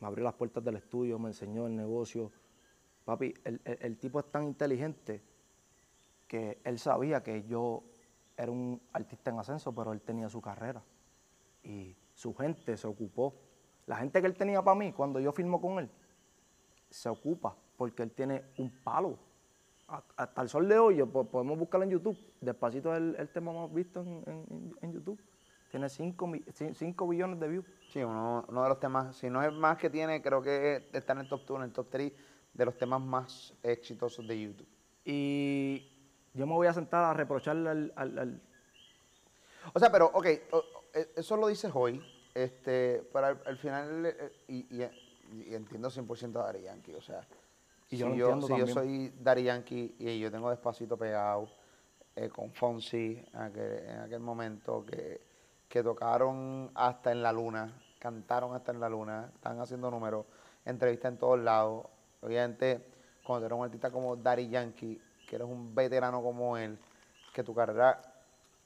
Me abrió las puertas del estudio, me enseñó el negocio. Papi, el, el- tipo es tan inteligente que él sabía que yo era un artista en ascenso, pero él tenía su carrera. Y su gente se ocupó. La gente que él tenía para mí, cuando yo firmo con él, se ocupa porque él tiene un palo. Hasta el sol de hoy, podemos buscarlo en YouTube. Despacito es el, el tema más visto en- en YouTube. Tiene 5 billones de views. Sí, uno, uno de los temas, si no es más que tiene, creo que está en el top 2, en el top 3 de los temas más exitosos de YouTube. Y yo me voy a sentar a reprocharle al, al- al- O sea, pero, ok, e- eso lo dices hoy, este, pero al, al final, eh, y, y- y entiendo 100% a Daddy Yankee, o sea, Y si, yo si yo soy Daddy Yankee y yo tengo Despacito pegado eh, con Fonsi en aquel, en aquel momento que, que tocaron hasta en la luna, cantaron hasta en la luna, están haciendo números, entrevistas en todos lados, obviamente cuando eres un artista como Daddy Yankee, que eres un veterano como él, que tu carrera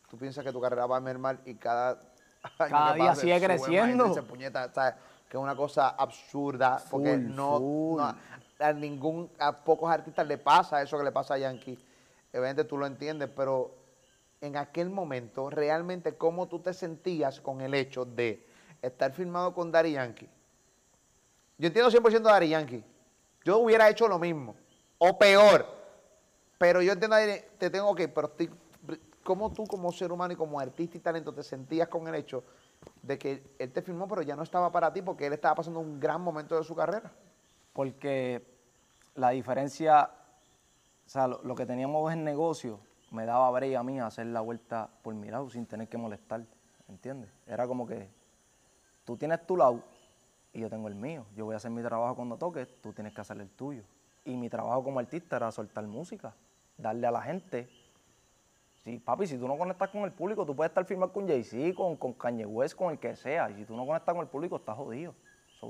tú piensas que tu carrera va a mermar y cada año Cada que día pase sigue creciendo. dice, puñeta, ¿sabes? Que es una cosa absurda, porque no, no- a ningún, a pocos artistas le pasa eso que le pasa a Yankee. Evidentemente tú lo entiendes, pero en aquel momento, realmente, ¿cómo tú te sentías con el hecho de estar firmado con Daddy Yankee? Yo entiendo 100% a Daddy Yankee. Yo hubiera hecho lo mismo, o peor. Pero yo entiendo, te tengo que, pero ¿cómo tú como ser humano y como artista y talento te sentías con el hecho de que él te firmó, pero ya no estaba para ti porque él estaba pasando un gran momento de su carrera? porque la diferencia, o sea, lo, lo que teníamos en negocio me daba break a mí hacer la vuelta por mi lado sin tener que molestar, ¿entiendes? Era como que tú tienes tu lado y yo tengo el mío. Yo voy a hacer mi trabajo cuando toque, tú tienes que hacer el tuyo. Y mi trabajo como artista era soltar música, darle a la gente. Sí, papi, si tú no conectas con el público, tú puedes estar firmando con Jay-Z, con, con Kanye West, con el que sea. Y si tú no conectas con el público, estás jodido.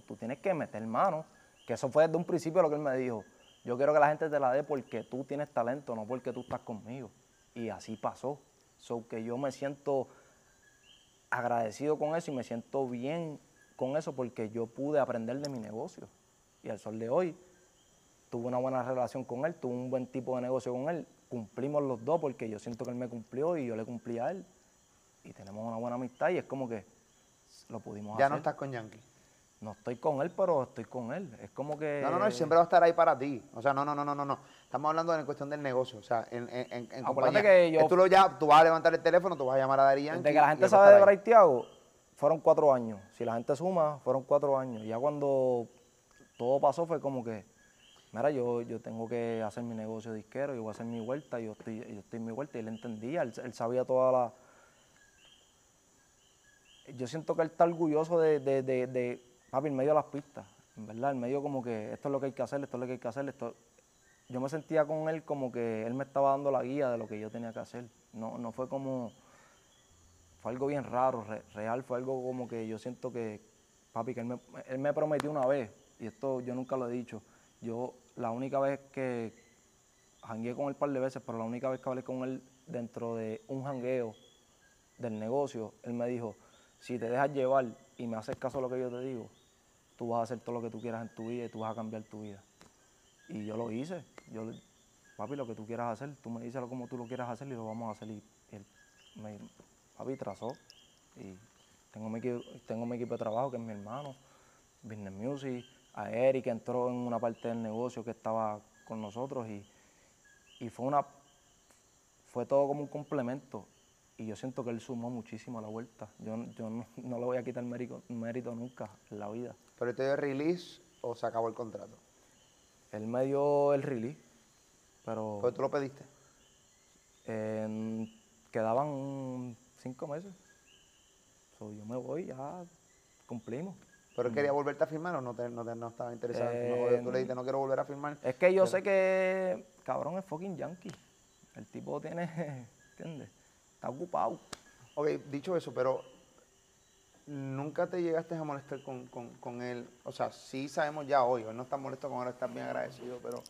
Tú tienes que meter mano. Que eso fue desde un principio lo que él me dijo. Yo quiero que la gente te la dé porque tú tienes talento, no porque tú estás conmigo. Y así pasó. So, que yo me siento agradecido con eso y me siento bien con eso porque yo pude aprender de mi negocio. Y al sol de hoy tuve una buena relación con él, tuve un buen tipo de negocio con él. Cumplimos los dos porque yo siento que él me cumplió y yo le cumplí a él. Y tenemos una buena amistad y es como que lo pudimos Ya hacer. no estás con Yankee. No estoy con él, pero estoy con él. Es como que... No, no, no, él siempre va a estar ahí para ti. O sea, no, no, no, no, no, no. Estamos hablando en cuestión del negocio. O sea, en, en, en, en compañía. que yo- tú, lo ya, tú vas a levantar el teléfono, tú vas a llamar a Dari Yankee. Desde que la gente sabe de. Bray Thiago, fueron cuatro años. Si la gente suma, fueron cuatro años. Ya cuando todo pasó fue como que, mira, yo, yo tengo que hacer mi negocio disquero, yo voy a hacer mi vuelta, yo estoy, yo estoy en mi vuelta. Y él entendía, él, él sabía toda la... Yo siento que él está orgulloso de, de, de, de, papi, en medio de las pistas. En verdad, en medio como que esto es lo que hay que hacer, esto es lo que hay que hacer, esto... Yo me sentía con él como que él me estaba dando la guía de lo que yo tenía que hacer. No, no fue como fue algo bien raro, re- real, fue algo como que yo siento que, papi, que él me, él me prometió una vez, y esto yo nunca lo he dicho, yo la única vez que jangueé con él un par de veces, pero la única vez que hablé con él dentro de un jangueo del negocio, él me dijo, si te dejas llevar y me haces caso a lo que yo te digo, tú vas a hacer todo lo que tú quieras en tu vida y tú vas a cambiar tu vida. Y yo lo hice, yo, papi, lo que tú quieras hacer, tú me dices como tú lo quieras hacer y lo vamos a hacer. Y él me, papi, trazó. Y tengo mi, tengo mi equipo de trabajo, que es mi hermano, Business Music, a Eric, que entró en una parte del negocio que estaba con nosotros y, y fue una fue todo como un complemento. Y yo siento que él sumó muchísimo a la vuelta. Yo, yo no, no le voy a quitar mérito nunca en la vida. ¿Pero te dio release o se acabó el contrato? Él me dio el release, pero Porque tú lo pediste. eh, quedaban cinco meses. So, yo me voy, ya cumplimos. ¿Pero él quería volverte a firmar o no, te, no, te- no estaba interesado? Eh, No, tú le dijiste, no quiero volver a firmar. Es que yo sé que, cabrón, es fucking yankee. El tipo tiene, ¿entiendes? Está ocupado. Ok, dicho eso, pero nunca te llegaste a molestar con, con- con él. O sea, sí sabemos ya hoy, hoy no estás molesto con él, estás bien agradecido, pero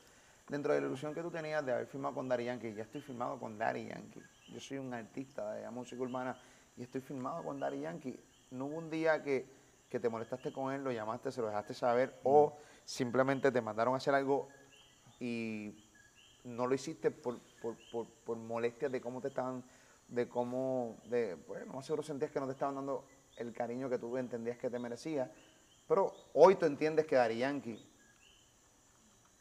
dentro de la ilusión que tú tenías de haber firmado con Daddy Yankee, ya estoy firmado con Daddy Yankee. Yo soy un artista de la música urbana y estoy firmado con Daddy Yankee. No hubo un día que, que te molestaste con él, lo llamaste, se lo dejaste saber, o simplemente te mandaron a hacer algo y no lo hiciste por, por, por, por molestias de cómo te estaban, de cómo, de, bueno, más seguro sentías que no te estaban dando el cariño que tú entendías que te merecía, pero hoy tú entiendes que Dari Yankee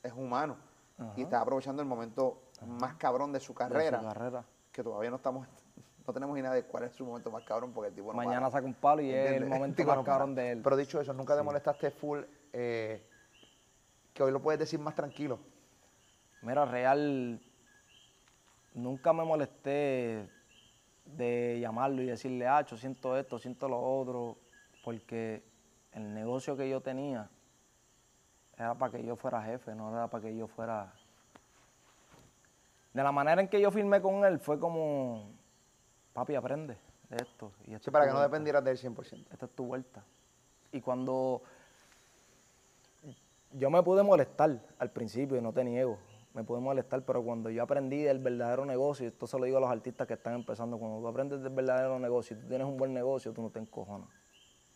es humano Ajá. y está aprovechando el momento más cabrón de su carrera, De su carrera. que todavía no estamos, no tenemos idea de cuál es su momento más cabrón porque el tipo no Mañana para. saca un palo y es el momento más cabrón de él. Pero dicho eso, nunca te molestaste full, eh, que hoy lo puedes decir más tranquilo. Mira, real, nunca me molesté de llamarlo y decirle, ah, yo siento esto, siento lo otro, porque el negocio que yo tenía era para que yo fuera jefe, no era para que yo fuera... De la manera en que yo firmé con él fue como, papi, aprende de esto. Y esto Sí, para que no dependieras de él 100%. esta es tu vuelta. Y cuando yo me pude molestar al principio, y no te niego, me pude molestar, pero cuando yo aprendí del verdadero negocio, esto se lo digo a los artistas que están empezando, cuando tú aprendes del verdadero negocio y tú tienes un buen negocio, tú no te encojonas.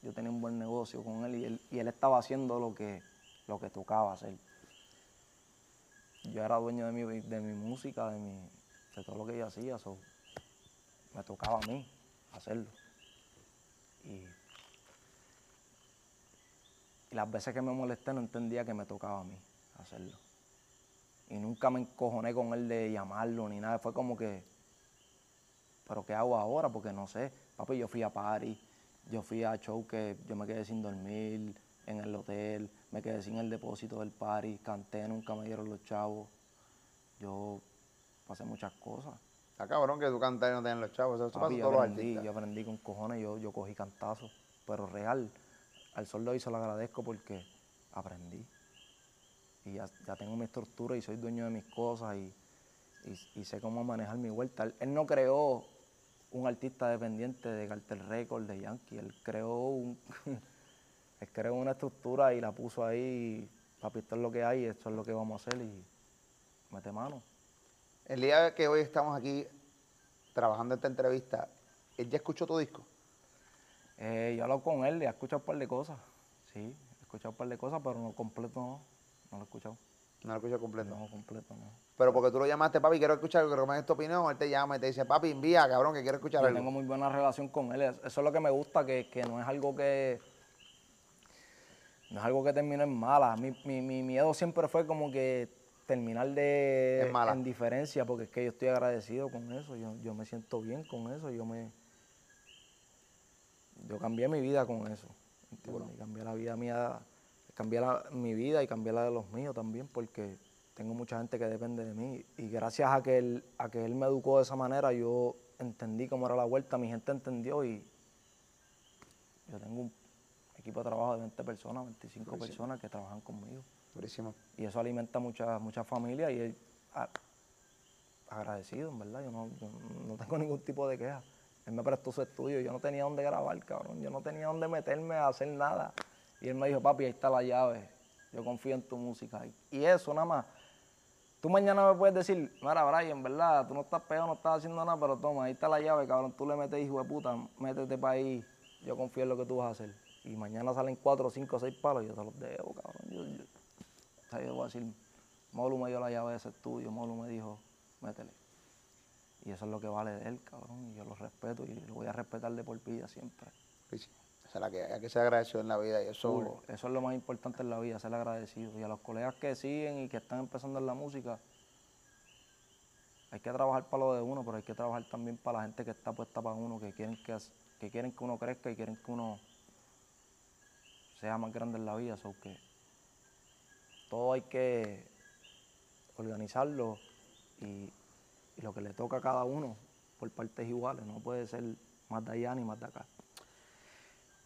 Yo tenía un buen negocio con él y él, estaba haciendo lo que, lo que tocaba hacer. Yo era dueño de mi, de mi música, de, mi, de todo lo que yo hacía, so, me tocaba a mí hacerlo. Y las veces que me molesté no entendía que me tocaba a mí hacerlo. Y nunca me encojoné con él de llamarlo ni nada. Fue como que, ¿pero qué hago ahora? Porque no sé. Papi, yo fui a party, yo fui a show que yo me quedé sin dormir en el hotel, me quedé sin el depósito del party, canté, nunca me dieron los chavos. Yo pasé muchas cosas. Está cabrón que tú cantas y no tengas los chavos. Eso Papi, yo todos aprendí, yo aprendí con cojones, yo, yo cogí cantazos, pero real, al sol de hoy se lo agradezco porque aprendí. Y ya, ya tengo mi estructura y soy dueño de mis cosas y, y- y sé cómo manejar mi vuelta. Él, él no creó un artista dependiente de Cartel Record, de Yankee, él creó un, él creó una estructura y la puso ahí, papi, esto es lo que hay, esto es lo que vamos a hacer y mete mano. El día que hoy estamos aquí trabajando esta entrevista, ¿él ya escuchó tu disco? Eh, yo hablo con él y he escuchado un par de cosas. Sí, he escuchado un par de cosas, pero no completo no. No lo he escuchado. No lo escuchó completo. No, completo no. Pero porque tú lo llamaste, papi, quiero escuchar quiero que me des tu opinión, él te llama y te dice, papi, envía, cabrón, que quiero escuchar Yo algo. tengo muy buena relación con él. es- Eso es lo que me gusta, que, que no es algo que... no es algo que termine en mala. Mi, mi, mi miedo siempre fue como que terminar de En mala. en diferencia, porque es que yo estoy agradecido con eso, yo, yo me siento bien con eso, yo me yo cambié mi vida con eso. Y cambié la vida mía, cambié la- mi vida y cambié la de los míos también, porque tengo mucha gente que depende de mí. Y gracias a que él, a que él me educó de esa manera, yo entendí cómo era la vuelta, mi gente entendió y yo tengo un equipo de trabajo de 20 personas, 25 personas que trabajan conmigo. Y eso alimenta muchas muchas familias y él, a- agradecido, en verdad. Yo no, yo no tengo ningún tipo de queja. Él me prestó su estudio, yo no tenía dónde grabar, cabrón. Yo no tenía dónde meterme a hacer nada. Y él me dijo, papi, ahí está la llave. Yo confío en tu música. Y eso nada más. Tú mañana me puedes decir, mira, Brian, ¿verdad? Tú no estás pegado, no estás haciendo nada, pero toma, ahí está la llave, cabrón. Tú le metes, hijo de puta, métete para ahí. Yo confío en lo que tú vas a hacer. Y mañana salen cuatro, cinco, seis palos, yo te los debo, cabrón. Yo, yo- o sea, yo voy a decir, Molu me dio la llave de ese estudio, Molu me dijo, métele. Y eso es lo que vale de él, cabrón. Y yo lo respeto y lo voy a respetar de por vida siempre. Es la que hay que ser agradecido en la vida y eso. Eso es lo más importante en la vida, ser agradecido. Y a los colegas que siguen y que están empezando en la música, hay que trabajar para lo de uno, pero hay que trabajar también para la gente que está puesta para uno, que quieren que, que quieren que uno crezca y quieren que uno sea más grande en la vida. Que todo hay que organizarlo y, y lo que le toca a cada uno por partes iguales. No puede ser más de allá ni más de acá.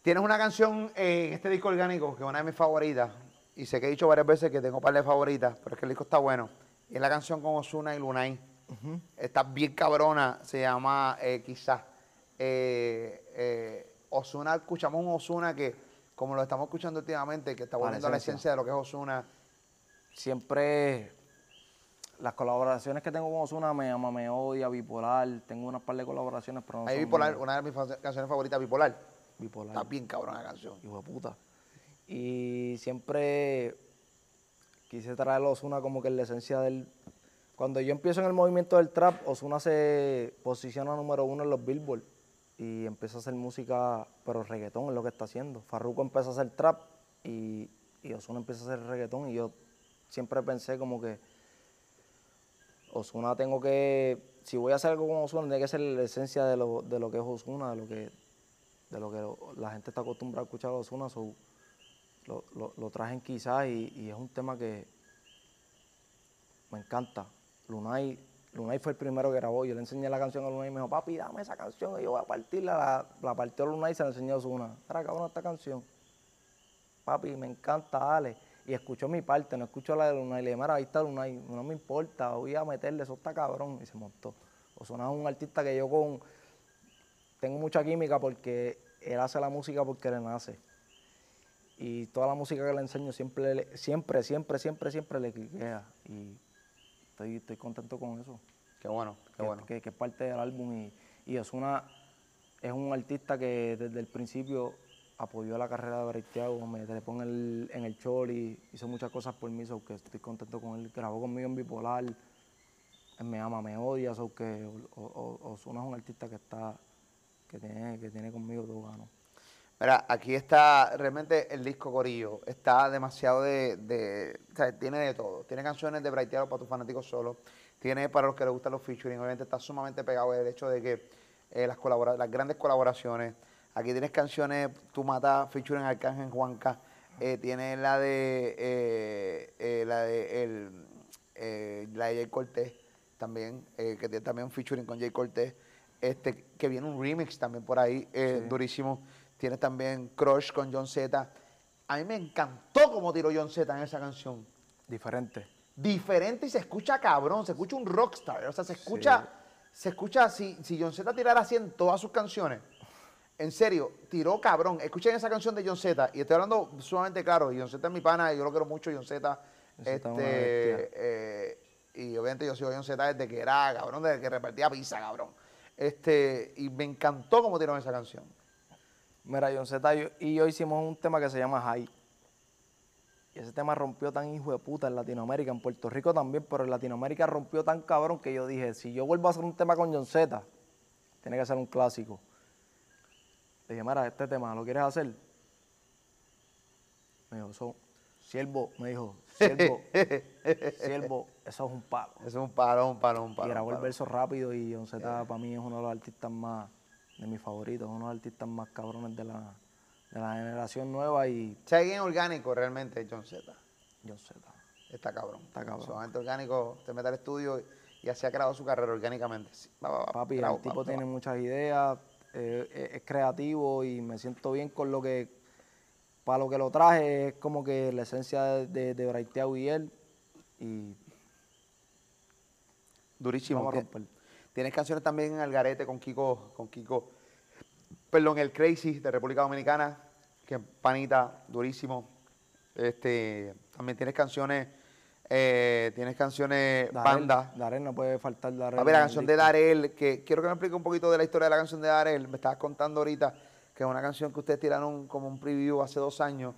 Tienes una canción en este disco orgánico que es una de mis favoritas. Y sé que he dicho varias veces que tengo un par de favoritas, pero es que el disco está bueno. Y es la canción con Osuna y Lunay. Está bien cabrona, se llama eh, Quizás. Eh, eh, Ozuna, escuchamos un Osuna que, como lo estamos escuchando últimamente, que está volviendo a la esencia. de lo que es Osuna. siempre las colaboraciones que tengo con Osuna me ama, me odia, bipolar, tengo unas par de colaboraciones, pero no son Bipolar, una de mis canciones favoritas, Bipolar. Bipolar, Está bien cabrona la canción. hijo de puta. Y siempre quise traer a Osuna como que en la esencia del... Cuando yo empiezo en el movimiento del trap, Osuna se posiciona número uno en los Billboard y empieza a hacer música, pero reggaetón es lo que está haciendo. Farruko empieza a hacer trap y, y Osuna empieza a hacer reggaetón y yo siempre pensé como que Osuna tengo que, si voy a hacer algo con Osuna, tiene que ser la esencia de lo, de lo que es Osuna, de lo que, de lo que la gente está acostumbrada a escuchar a Osuna, so, lo, lo, lo traje en quizás y, y es un tema que me encanta. Lunay, Lunay fue el primero que grabó, yo le enseñé la canción a Lunay y me dijo, papi, dame esa canción, y yo voy a partirla, la, partió Lunay y se la enseñó a Osuna. Era cabrón esta canción. Papi, me encanta, dale. Y escuchó mi parte, no escuchó la de Lunay. Le dije, mira, ahí está Lunay, no me importa, voy a meterle, eso está cabrón. Y se montó. Osuna es un artista que yo con tengo mucha química porque él hace la música porque le nace. Y toda la música que le enseño siempre, siempre, siempre, siempre, siempre le cliquea. Y estoy, estoy contento con eso. Qué bueno, qué que, bueno. que- que es parte del álbum. Y, y Ozuna es un artista que desde el principio apoyó la carrera de Breiteago, me trepó en el, en el Choli, hizo muchas cosas por mí, so que estoy contento con él. Grabó conmigo en Bipolar, él me ama, me odia, so que O- O- O- Ozuna es un artista que está, que tiene, que tiene conmigo todo gano. Mira, aquí está realmente el disco Corillo. Está demasiado de. o sea, tiene de todo. Tiene canciones de Braiteado para tus fanáticos solo. Tiene para los que les gustan los featuring. Obviamente está sumamente pegado el hecho de que eh, las, colabora- las grandes colaboraciones. Aquí tienes canciones, Tu Mata, featuring Arcángel Juanca. Eh, tienes la de. eh, la de. El, la de Jay Cortés también. que tiene también un featuring con Jay Cortés. Este, que viene un remix también por ahí, eh, durísimo. Tienes también Crush con John Z. A mí me encantó cómo tiró John Z en esa canción. Diferente. Diferente y se escucha cabrón, se escucha un rockstar. O sea, se escucha, se escucha, si, si John Z tirara así en todas sus canciones, en serio, tiró cabrón. Escuchen esa canción de John Z y estoy hablando sumamente claro. John Z es mi pana y yo lo quiero mucho, John Z. Este, eh, y obviamente yo sigo John Z desde que era cabrón, desde que repartía pizza, cabrón. Este, y me encantó cómo tiró esa canción. Mira, John Z y yo- hicimos un tema que se llama High. Y ese tema rompió tan hijo de puta en Latinoamérica, en Puerto Rico también, pero en Latinoamérica rompió tan cabrón que yo dije, si yo vuelvo a hacer un tema con John Z, tiene que ser un clásico. Le dije, mira, este tema, ¿lo quieres hacer? Me dijo, eso, siervo, me dijo, siervo, siervo, eso es un palo. Eso es un palo, un palo, un Y palo. grabó un el verso rápido y John Z para mí es uno de los artistas más, de mis favoritos, uno de los artistas más cabrones de la, de la generación nueva y Si alguien orgánico realmente es John Z. John Z. Está cabrón. Está cabrón. Solamente orgánico, te mete al estudio y así ha creado su carrera orgánicamente. Sí, va, va, va, Papi, el tipo tiene muchas ideas, eh, es, es creativo y me siento bien con lo que, para lo que lo traje, es como que la esencia de, de, de Braiteau y él. Y Durísimo. vamos a romper. Tienes canciones también en Algarete con Kiko, con Kiko, perdón, el Crazy de República Dominicana, que es panita, durísimo. Este, también tienes canciones, eh, tienes canciones Darel, banda. Darel, no puede faltar Darel. A ver, la canción de. Darel, que quiero que me explique un poquito de la historia de la canción de Darel. Me estabas contando ahorita que es una canción que ustedes tiraron como un preview hace dos años,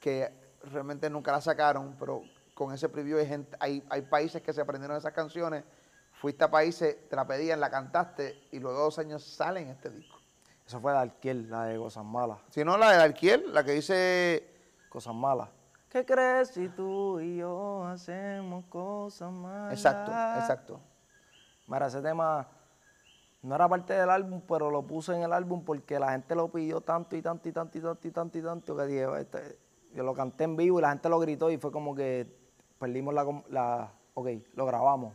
que realmente nunca la sacaron, pero con ese preview hay, gente, hay, hay países que se aprendieron esas canciones. Fuiste a países, te la pedían, la cantaste y luego de dos años sale en este disco. Eso fue de Alquiel, la de Cosas Malas. Si no, la de Alquiel, la que dice. Cosas Malas. ¿Qué crees si tú y yo hacemos cosas malas? Exacto, exacto. Mira, ese tema no era parte del álbum, pero lo puse en el álbum porque la gente lo pidió tanto y tanto y tanto y tanto y tanto y tanto que dije, este, yo lo canté en vivo y la gente lo gritó y fue como que perdimos la, la ok, lo grabamos.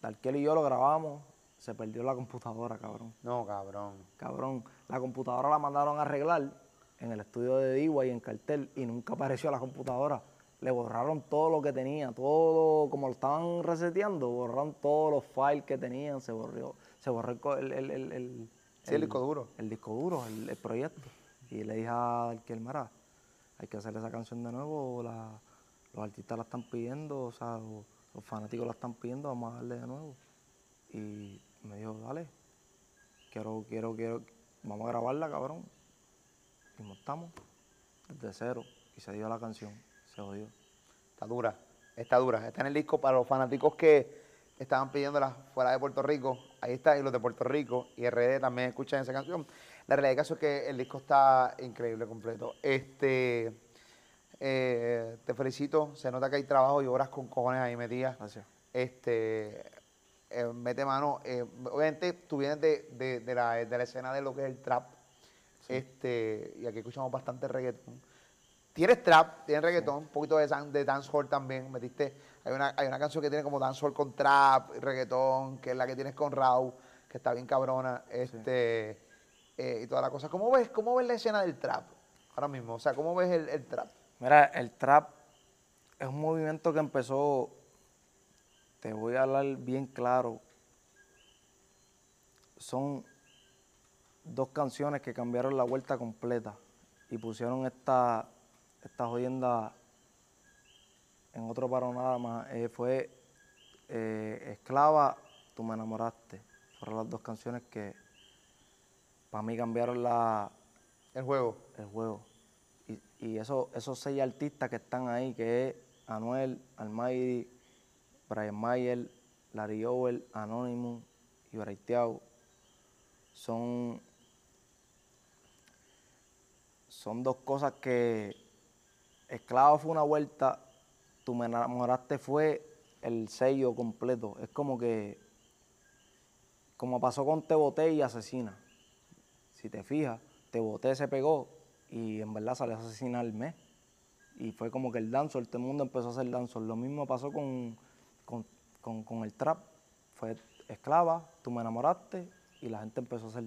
Darkel y yo lo grabamos, se perdió la computadora, cabrón. No, cabrón. Cabrón, la computadora la mandaron a arreglar en el estudio de Diwa y en cartel y nunca apareció la computadora. Le borraron todo lo que tenía, todo, como lo estaban reseteando, borraron todos los files que tenían, se borró, se borró el, el, el, el- Sí, disco duro. El disco duro, el, proyecto. Y le dije a que mira, hay que hacer esa canción de nuevo, la- los artistas la están pidiendo, o sea, los, los fanáticos la están pidiendo, vamos a darle de nuevo. Y me dijo, dale, quiero, quiero, quiero, vamos a grabarla, cabrón. Y montamos desde cero y se dio la canción, se jodió. Está dura, está dura. Está en el disco para los fanáticos que estaban pidiéndola fuera de Puerto Rico. Ahí está, y los de Puerto Rico y RD también escuchan esa canción. La realidad del caso es que el disco está increíble completo. Este, eh, te felicito, se nota que hay trabajo y horas con cojones ahí metidas. Gracias. Este, eh, mete mano. eh, obviamente tú vienes de, de- de la, de la escena de lo que es el trap. Este, y aquí escuchamos bastante reggaetón. Tienes trap, tienes reggaetón, un poquito de, de dancehall también. Metiste, hay una, hay una canción que tiene como dancehall con trap, reggaetón, que es la que tienes con Raúl, que está bien cabrona. Este, eh, y toda la cosa. ¿Cómo ves, ¿Cómo ves la escena del trap ahora mismo? O sea, ¿cómo ves el, el trap? Mira, el trap es un movimiento que empezó, te voy a hablar bien claro, son dos canciones que cambiaron la vuelta completa y pusieron esta, esta jodienda en otro panorama. Eh, fue eh, Esclava, Tú me enamoraste. Fueron las dos canciones que para mí cambiaron la, El juego. el juego. Y, y eso, esos seis artistas que están ahí, que es Anuel, Almighty, Brian Mayer, Larry Over, Anonymous y Braiteau, son, son dos cosas que Esclavo fue una vuelta, Tú me enamoraste fue el sello completo. Es como que, como pasó con Te Boté y Asesina si te fijas, te boté, se pegó y en verdad salió a asesinar al mes. Y fue como que el dancehall, todo el mundo empezó a hacer dancehall. Lo mismo pasó con, con, con- con el trap. Fue esclava, tú me enamoraste y la gente empezó a hacer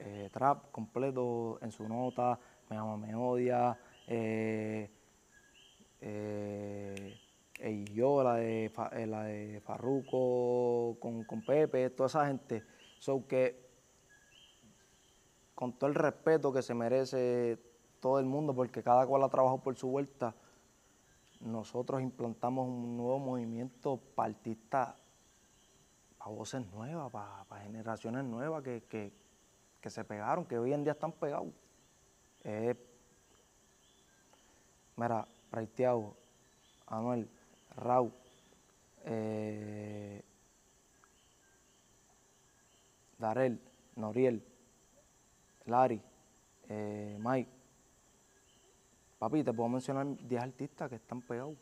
eh, trap completo en su nota, me ama, me odia, eh, eh, y yo, la de, eh, la de Farruko con, con Pepe, toda esa gente. So que con todo el respeto que se merece todo el mundo, porque cada cual ha trabajado por su vuelta, nosotros implantamos un nuevo movimiento para artistas, para voces nuevas, para, generaciones nuevas que, que- que se pegaron, que hoy en día están pegados. Mira, Praiteado, Anuel, Raúl, eh, Darel, Noriel, Larry, eh, Mike. papi, te puedo mencionar 10 artistas que están pegados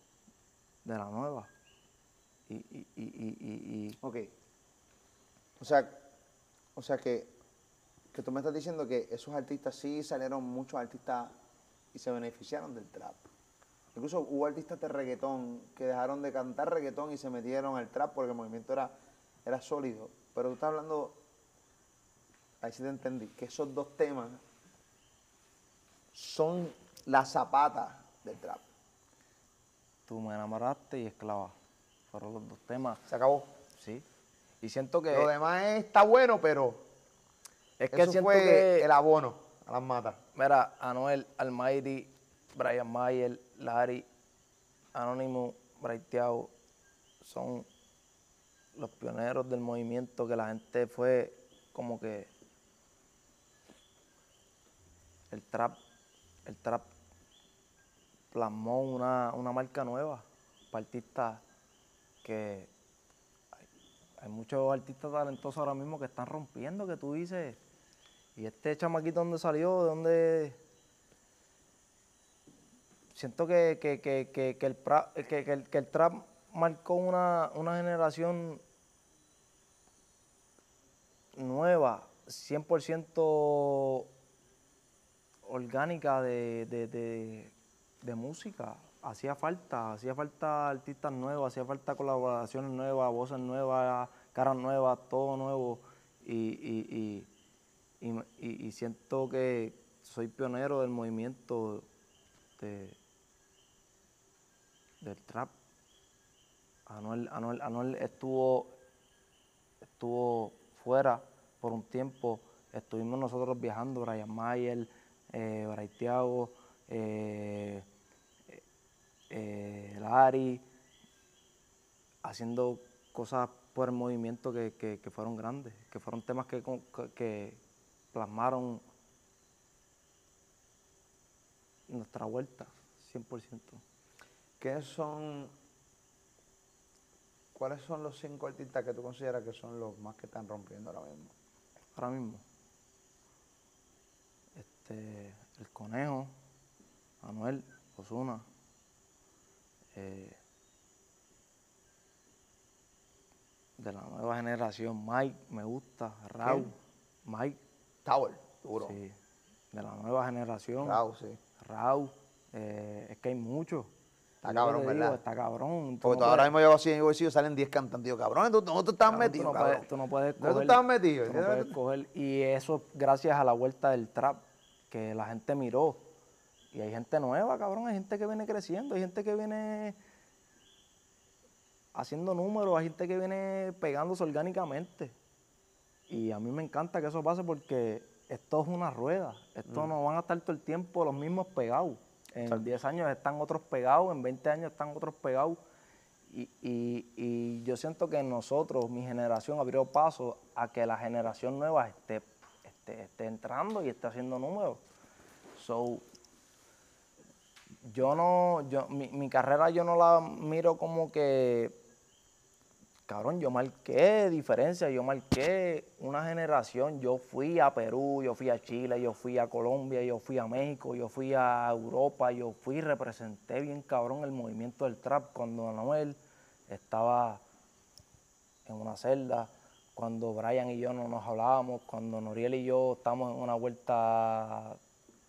de la nueva. Y, y, y, y- y- Ok. O sea, o sea que, que tú me estás diciendo que esos artistas sí salieron muchos artistas y se beneficiaron del trap. Incluso hubo artistas de reggaetón que dejaron de cantar reggaetón y se metieron al trap porque el movimiento era, era sólido. Pero tú estás hablando, ahí sí te entendí, que esos dos temas son la zapata del trap. tú me enamoraste y esclava. Fueron los dos temas, Se acabó. sí. Y siento que. Lo demás está bueno, pero es que eso siento fue que. el abono a las matas. Mira, Anuel, Almighty, Brian Mayer, Larry, Anónimo, Braithiago, son los pioneros del movimiento que la gente fue como que el trap, el trap plasmó una, una marca nueva para artistas que hay, hay muchos artistas talentosos ahora mismo que están rompiendo, que tú dices, y este chamaquito dónde salió, de dónde siento que, que, que, que, el, pra- el, el trap marcó una, una generación nueva, 100% orgánica de, de, de, música. Hacía falta, hacía falta artistas nuevos, hacía falta colaboraciones nuevas, voces nuevas, caras nuevas, todo nuevo. Y, y, siento que soy pionero del movimiento de, del trap. Anuel, Anuel, Anuel estuvo, estuvo fuera por un tiempo. Estuvimos nosotros viajando, Brian Mayer, eh, Braithiago, eh, eh, eh, haciendo cosas por el movimiento que, que- fueron grandes, que fueron temas que plasmaron nuestra vuelta, 100%. ¿Qué son, cuáles son los cinco artistas que tú consideras que son los más que están rompiendo ahora mismo? ahora mismo. Este, el conejo, Manuel, Osuna, eh, de la nueva generación, Mike, me gusta, Raúl, Mike, Tower, duro. sí, de la nueva generación, Raúl, sí. Raúl, eh, es que hay muchos. Está cabrón, digo, ¿verdad? Está cabrón. tú Porque no tú ahora mismo llevo así en mi bolsillo, salen 10 cantando. Digo, cabrón, ¿tú, ¿dónde tú estás Cabrón, metido, tú no, cabrón? puedes, tú no puedes ¿Dónde tú coger- estabas metido? tú no puedes coger- y eso gracias a la vuelta del trap, que la gente miró. Y hay gente nueva, cabrón, hay gente que viene creciendo, hay gente que viene haciendo números, hay gente que viene pegándose orgánicamente. Y a mí me encanta que eso pase porque esto es una rueda. Esto no van a estar todo el tiempo los mismos pegados. En 10 años están otros pegados, en 20 años están otros pegados. Y, y- y yo siento que nosotros, mi generación, abrió paso a que la generación nueva esté, esté, esté entrando y esté haciendo números. So, yo no, yo, mi, mi carrera yo no la miro como que, cabrón, yo marqué diferencia, yo marqué una generación, yo fui a Perú, yo fui a Chile, yo fui a Colombia, yo fui a México, yo fui a Europa, yo fui, representé bien cabrón el movimiento del trap cuando Anuel estaba en una celda, cuando Brian y yo no nos hablábamos, cuando Noriel y yo estábamos en una vuelta,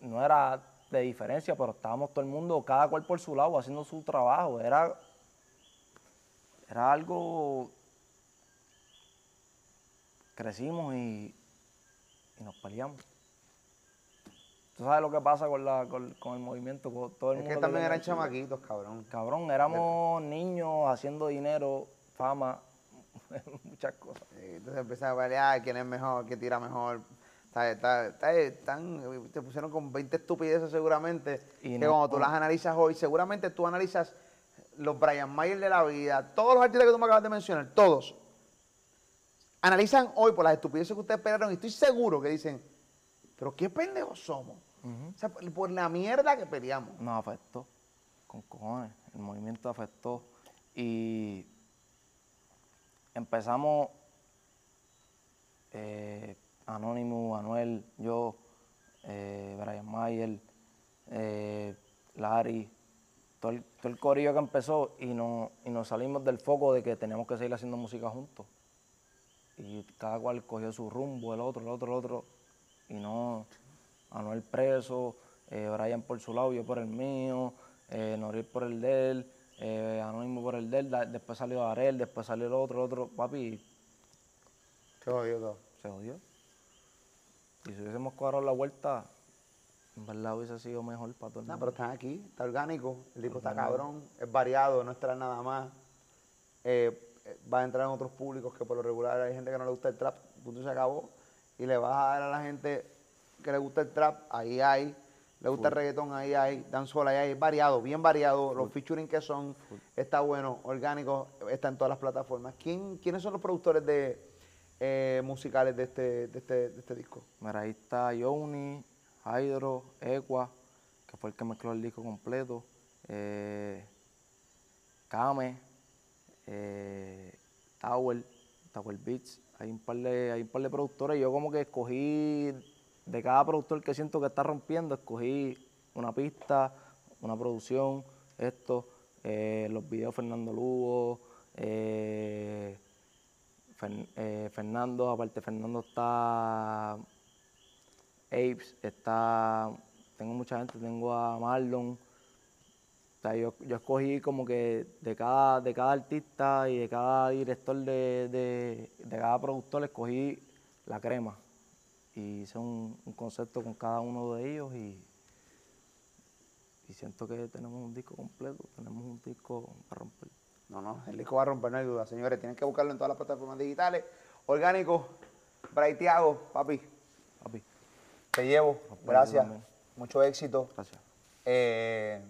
no era de diferencia, pero estábamos todo el mundo, cada cual por su lado, haciendo su trabajo. Era, era algo, crecimos y, y nos peleamos. Tú sabes lo que pasa con, la, con, con el movimiento, con todo el Es mundo. que también eran chamaquitos, cabrón. Cabrón, éramos niños haciendo dinero, fama, muchas cosas. Entonces empiezan a pelear quién es mejor, quién tira mejor. Está- está- está- están- te pusieron con 20 estupideces seguramente, Y que no- cuando tú las analizas hoy, seguramente tú analizas los Brian Mayer de la vida, todos los artistas que tú me acabas de mencionar, todos, analizan hoy por las estupideces que ustedes pelearon y estoy seguro que dicen, pero qué pendejos somos. O sea, por, la mierda que peleamos. Nos afectó, con cojones, el movimiento afectó. Y empezamos, eh, Anónimo, Manuel, yo, eh, Brian Mayer, eh, Larry, todo el, todo el corillo que empezó y, no, y nos salimos del foco de que teníamos que seguir haciendo música juntos. Y cada cual cogió su rumbo, el otro, el otro, el otro. Y no, Anuel preso, eh, Brian por su lado, yo por el mío, eh, Noril por el de él, eh, Anónimo por el de él, después salió Arel, después salió el otro, el otro, papi, Qué jodido todo. se jodió. Y si hubiésemos cobrado la vuelta, en verdad hubiese sido mejor para todo el No, mundo. pero están aquí, está orgánico, el disco está cabrón, es variado, no es traer nada más. Eh, eh, va a entrar en otros públicos que por lo regular hay gente que no le gusta el trap, punto se acabó. Y le vas a dar a la gente que le gusta el trap, ahí hay. Le gusta el reggaetón, ahí hay. Dancehall, ahí hay. Es variado, bien variado. Los featuring que son, está bueno, orgánico, está en todas las plataformas. ¿Quién, ¿Quiénes son los productores de eh, musicales de este, de, este, de este disco? Mira, ahí está Yoni, Hydro, Equa, que fue el que mezcló el disco completo, eh, Kame, eh, Tower, Tower Beats. Hay un, par de, hay un par de productores. Yo como que escogí, de cada productor que siento que está rompiendo, escogí una pista, una producción, esto, eh, los videos Fernando Lugo, eh, Fer- Fernando, aparte Fernando está Apes, está, tengo mucha gente, tengo a Marlon. O sea, yo, yo escogí como que de cada, de cada artista y de cada director de, de, de cada productor, escogí la crema. Y hice un, concepto con cada uno de ellos y, y siento que tenemos un disco completo, tenemos un disco para romper. No, no, el disco va a romper, no hay duda, señores. Tienen que buscarlo en todas las plataformas digitales. Orgánico, Braithiago, Papi, te llevo. Gracias. Mucho éxito. gracias. Eh,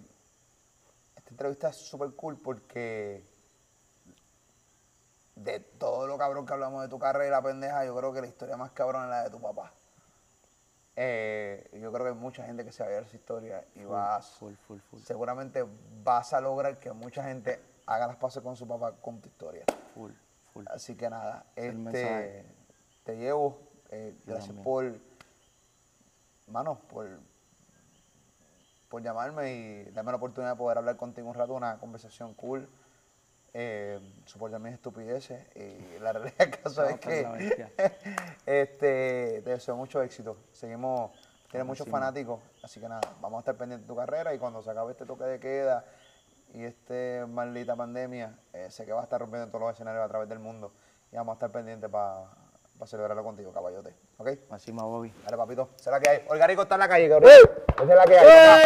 esta entrevista es súper cool porque de todo lo cabrón que hablamos de tu carrera, pendeja, yo creo que la historia más cabrón es la de tu papá. Eh, yo creo que hay mucha gente que se va a ver esa historia y vas, Full, full, full, seguramente vas a lograr que mucha gente haga las paces con su papá con tu historia. full, full. Así que nada, este, te llevo. eh, gracias por, mano, por, por llamarme y darme la oportunidad de poder hablar contigo un rato, una conversación cool. Eh, soportar mis estupideces y la realidad del caso No, es que este, te deseo mucho éxito. Seguimos, tienes muchos fanáticos, así que nada, vamos a estar pendientes de tu carrera y cuando se acabe este toque de queda y este maldita pandemia, eh, sé que va a estar rompiendo en todos los escenarios a través del mundo y vamos a estar pendientes para celebrarlo contigo, caballote. ¿Ok? Más, Bobby. Dale, papito. Esa es la que hay. Orgánico está en la calle, cabrón. Esa es la que hay. papá.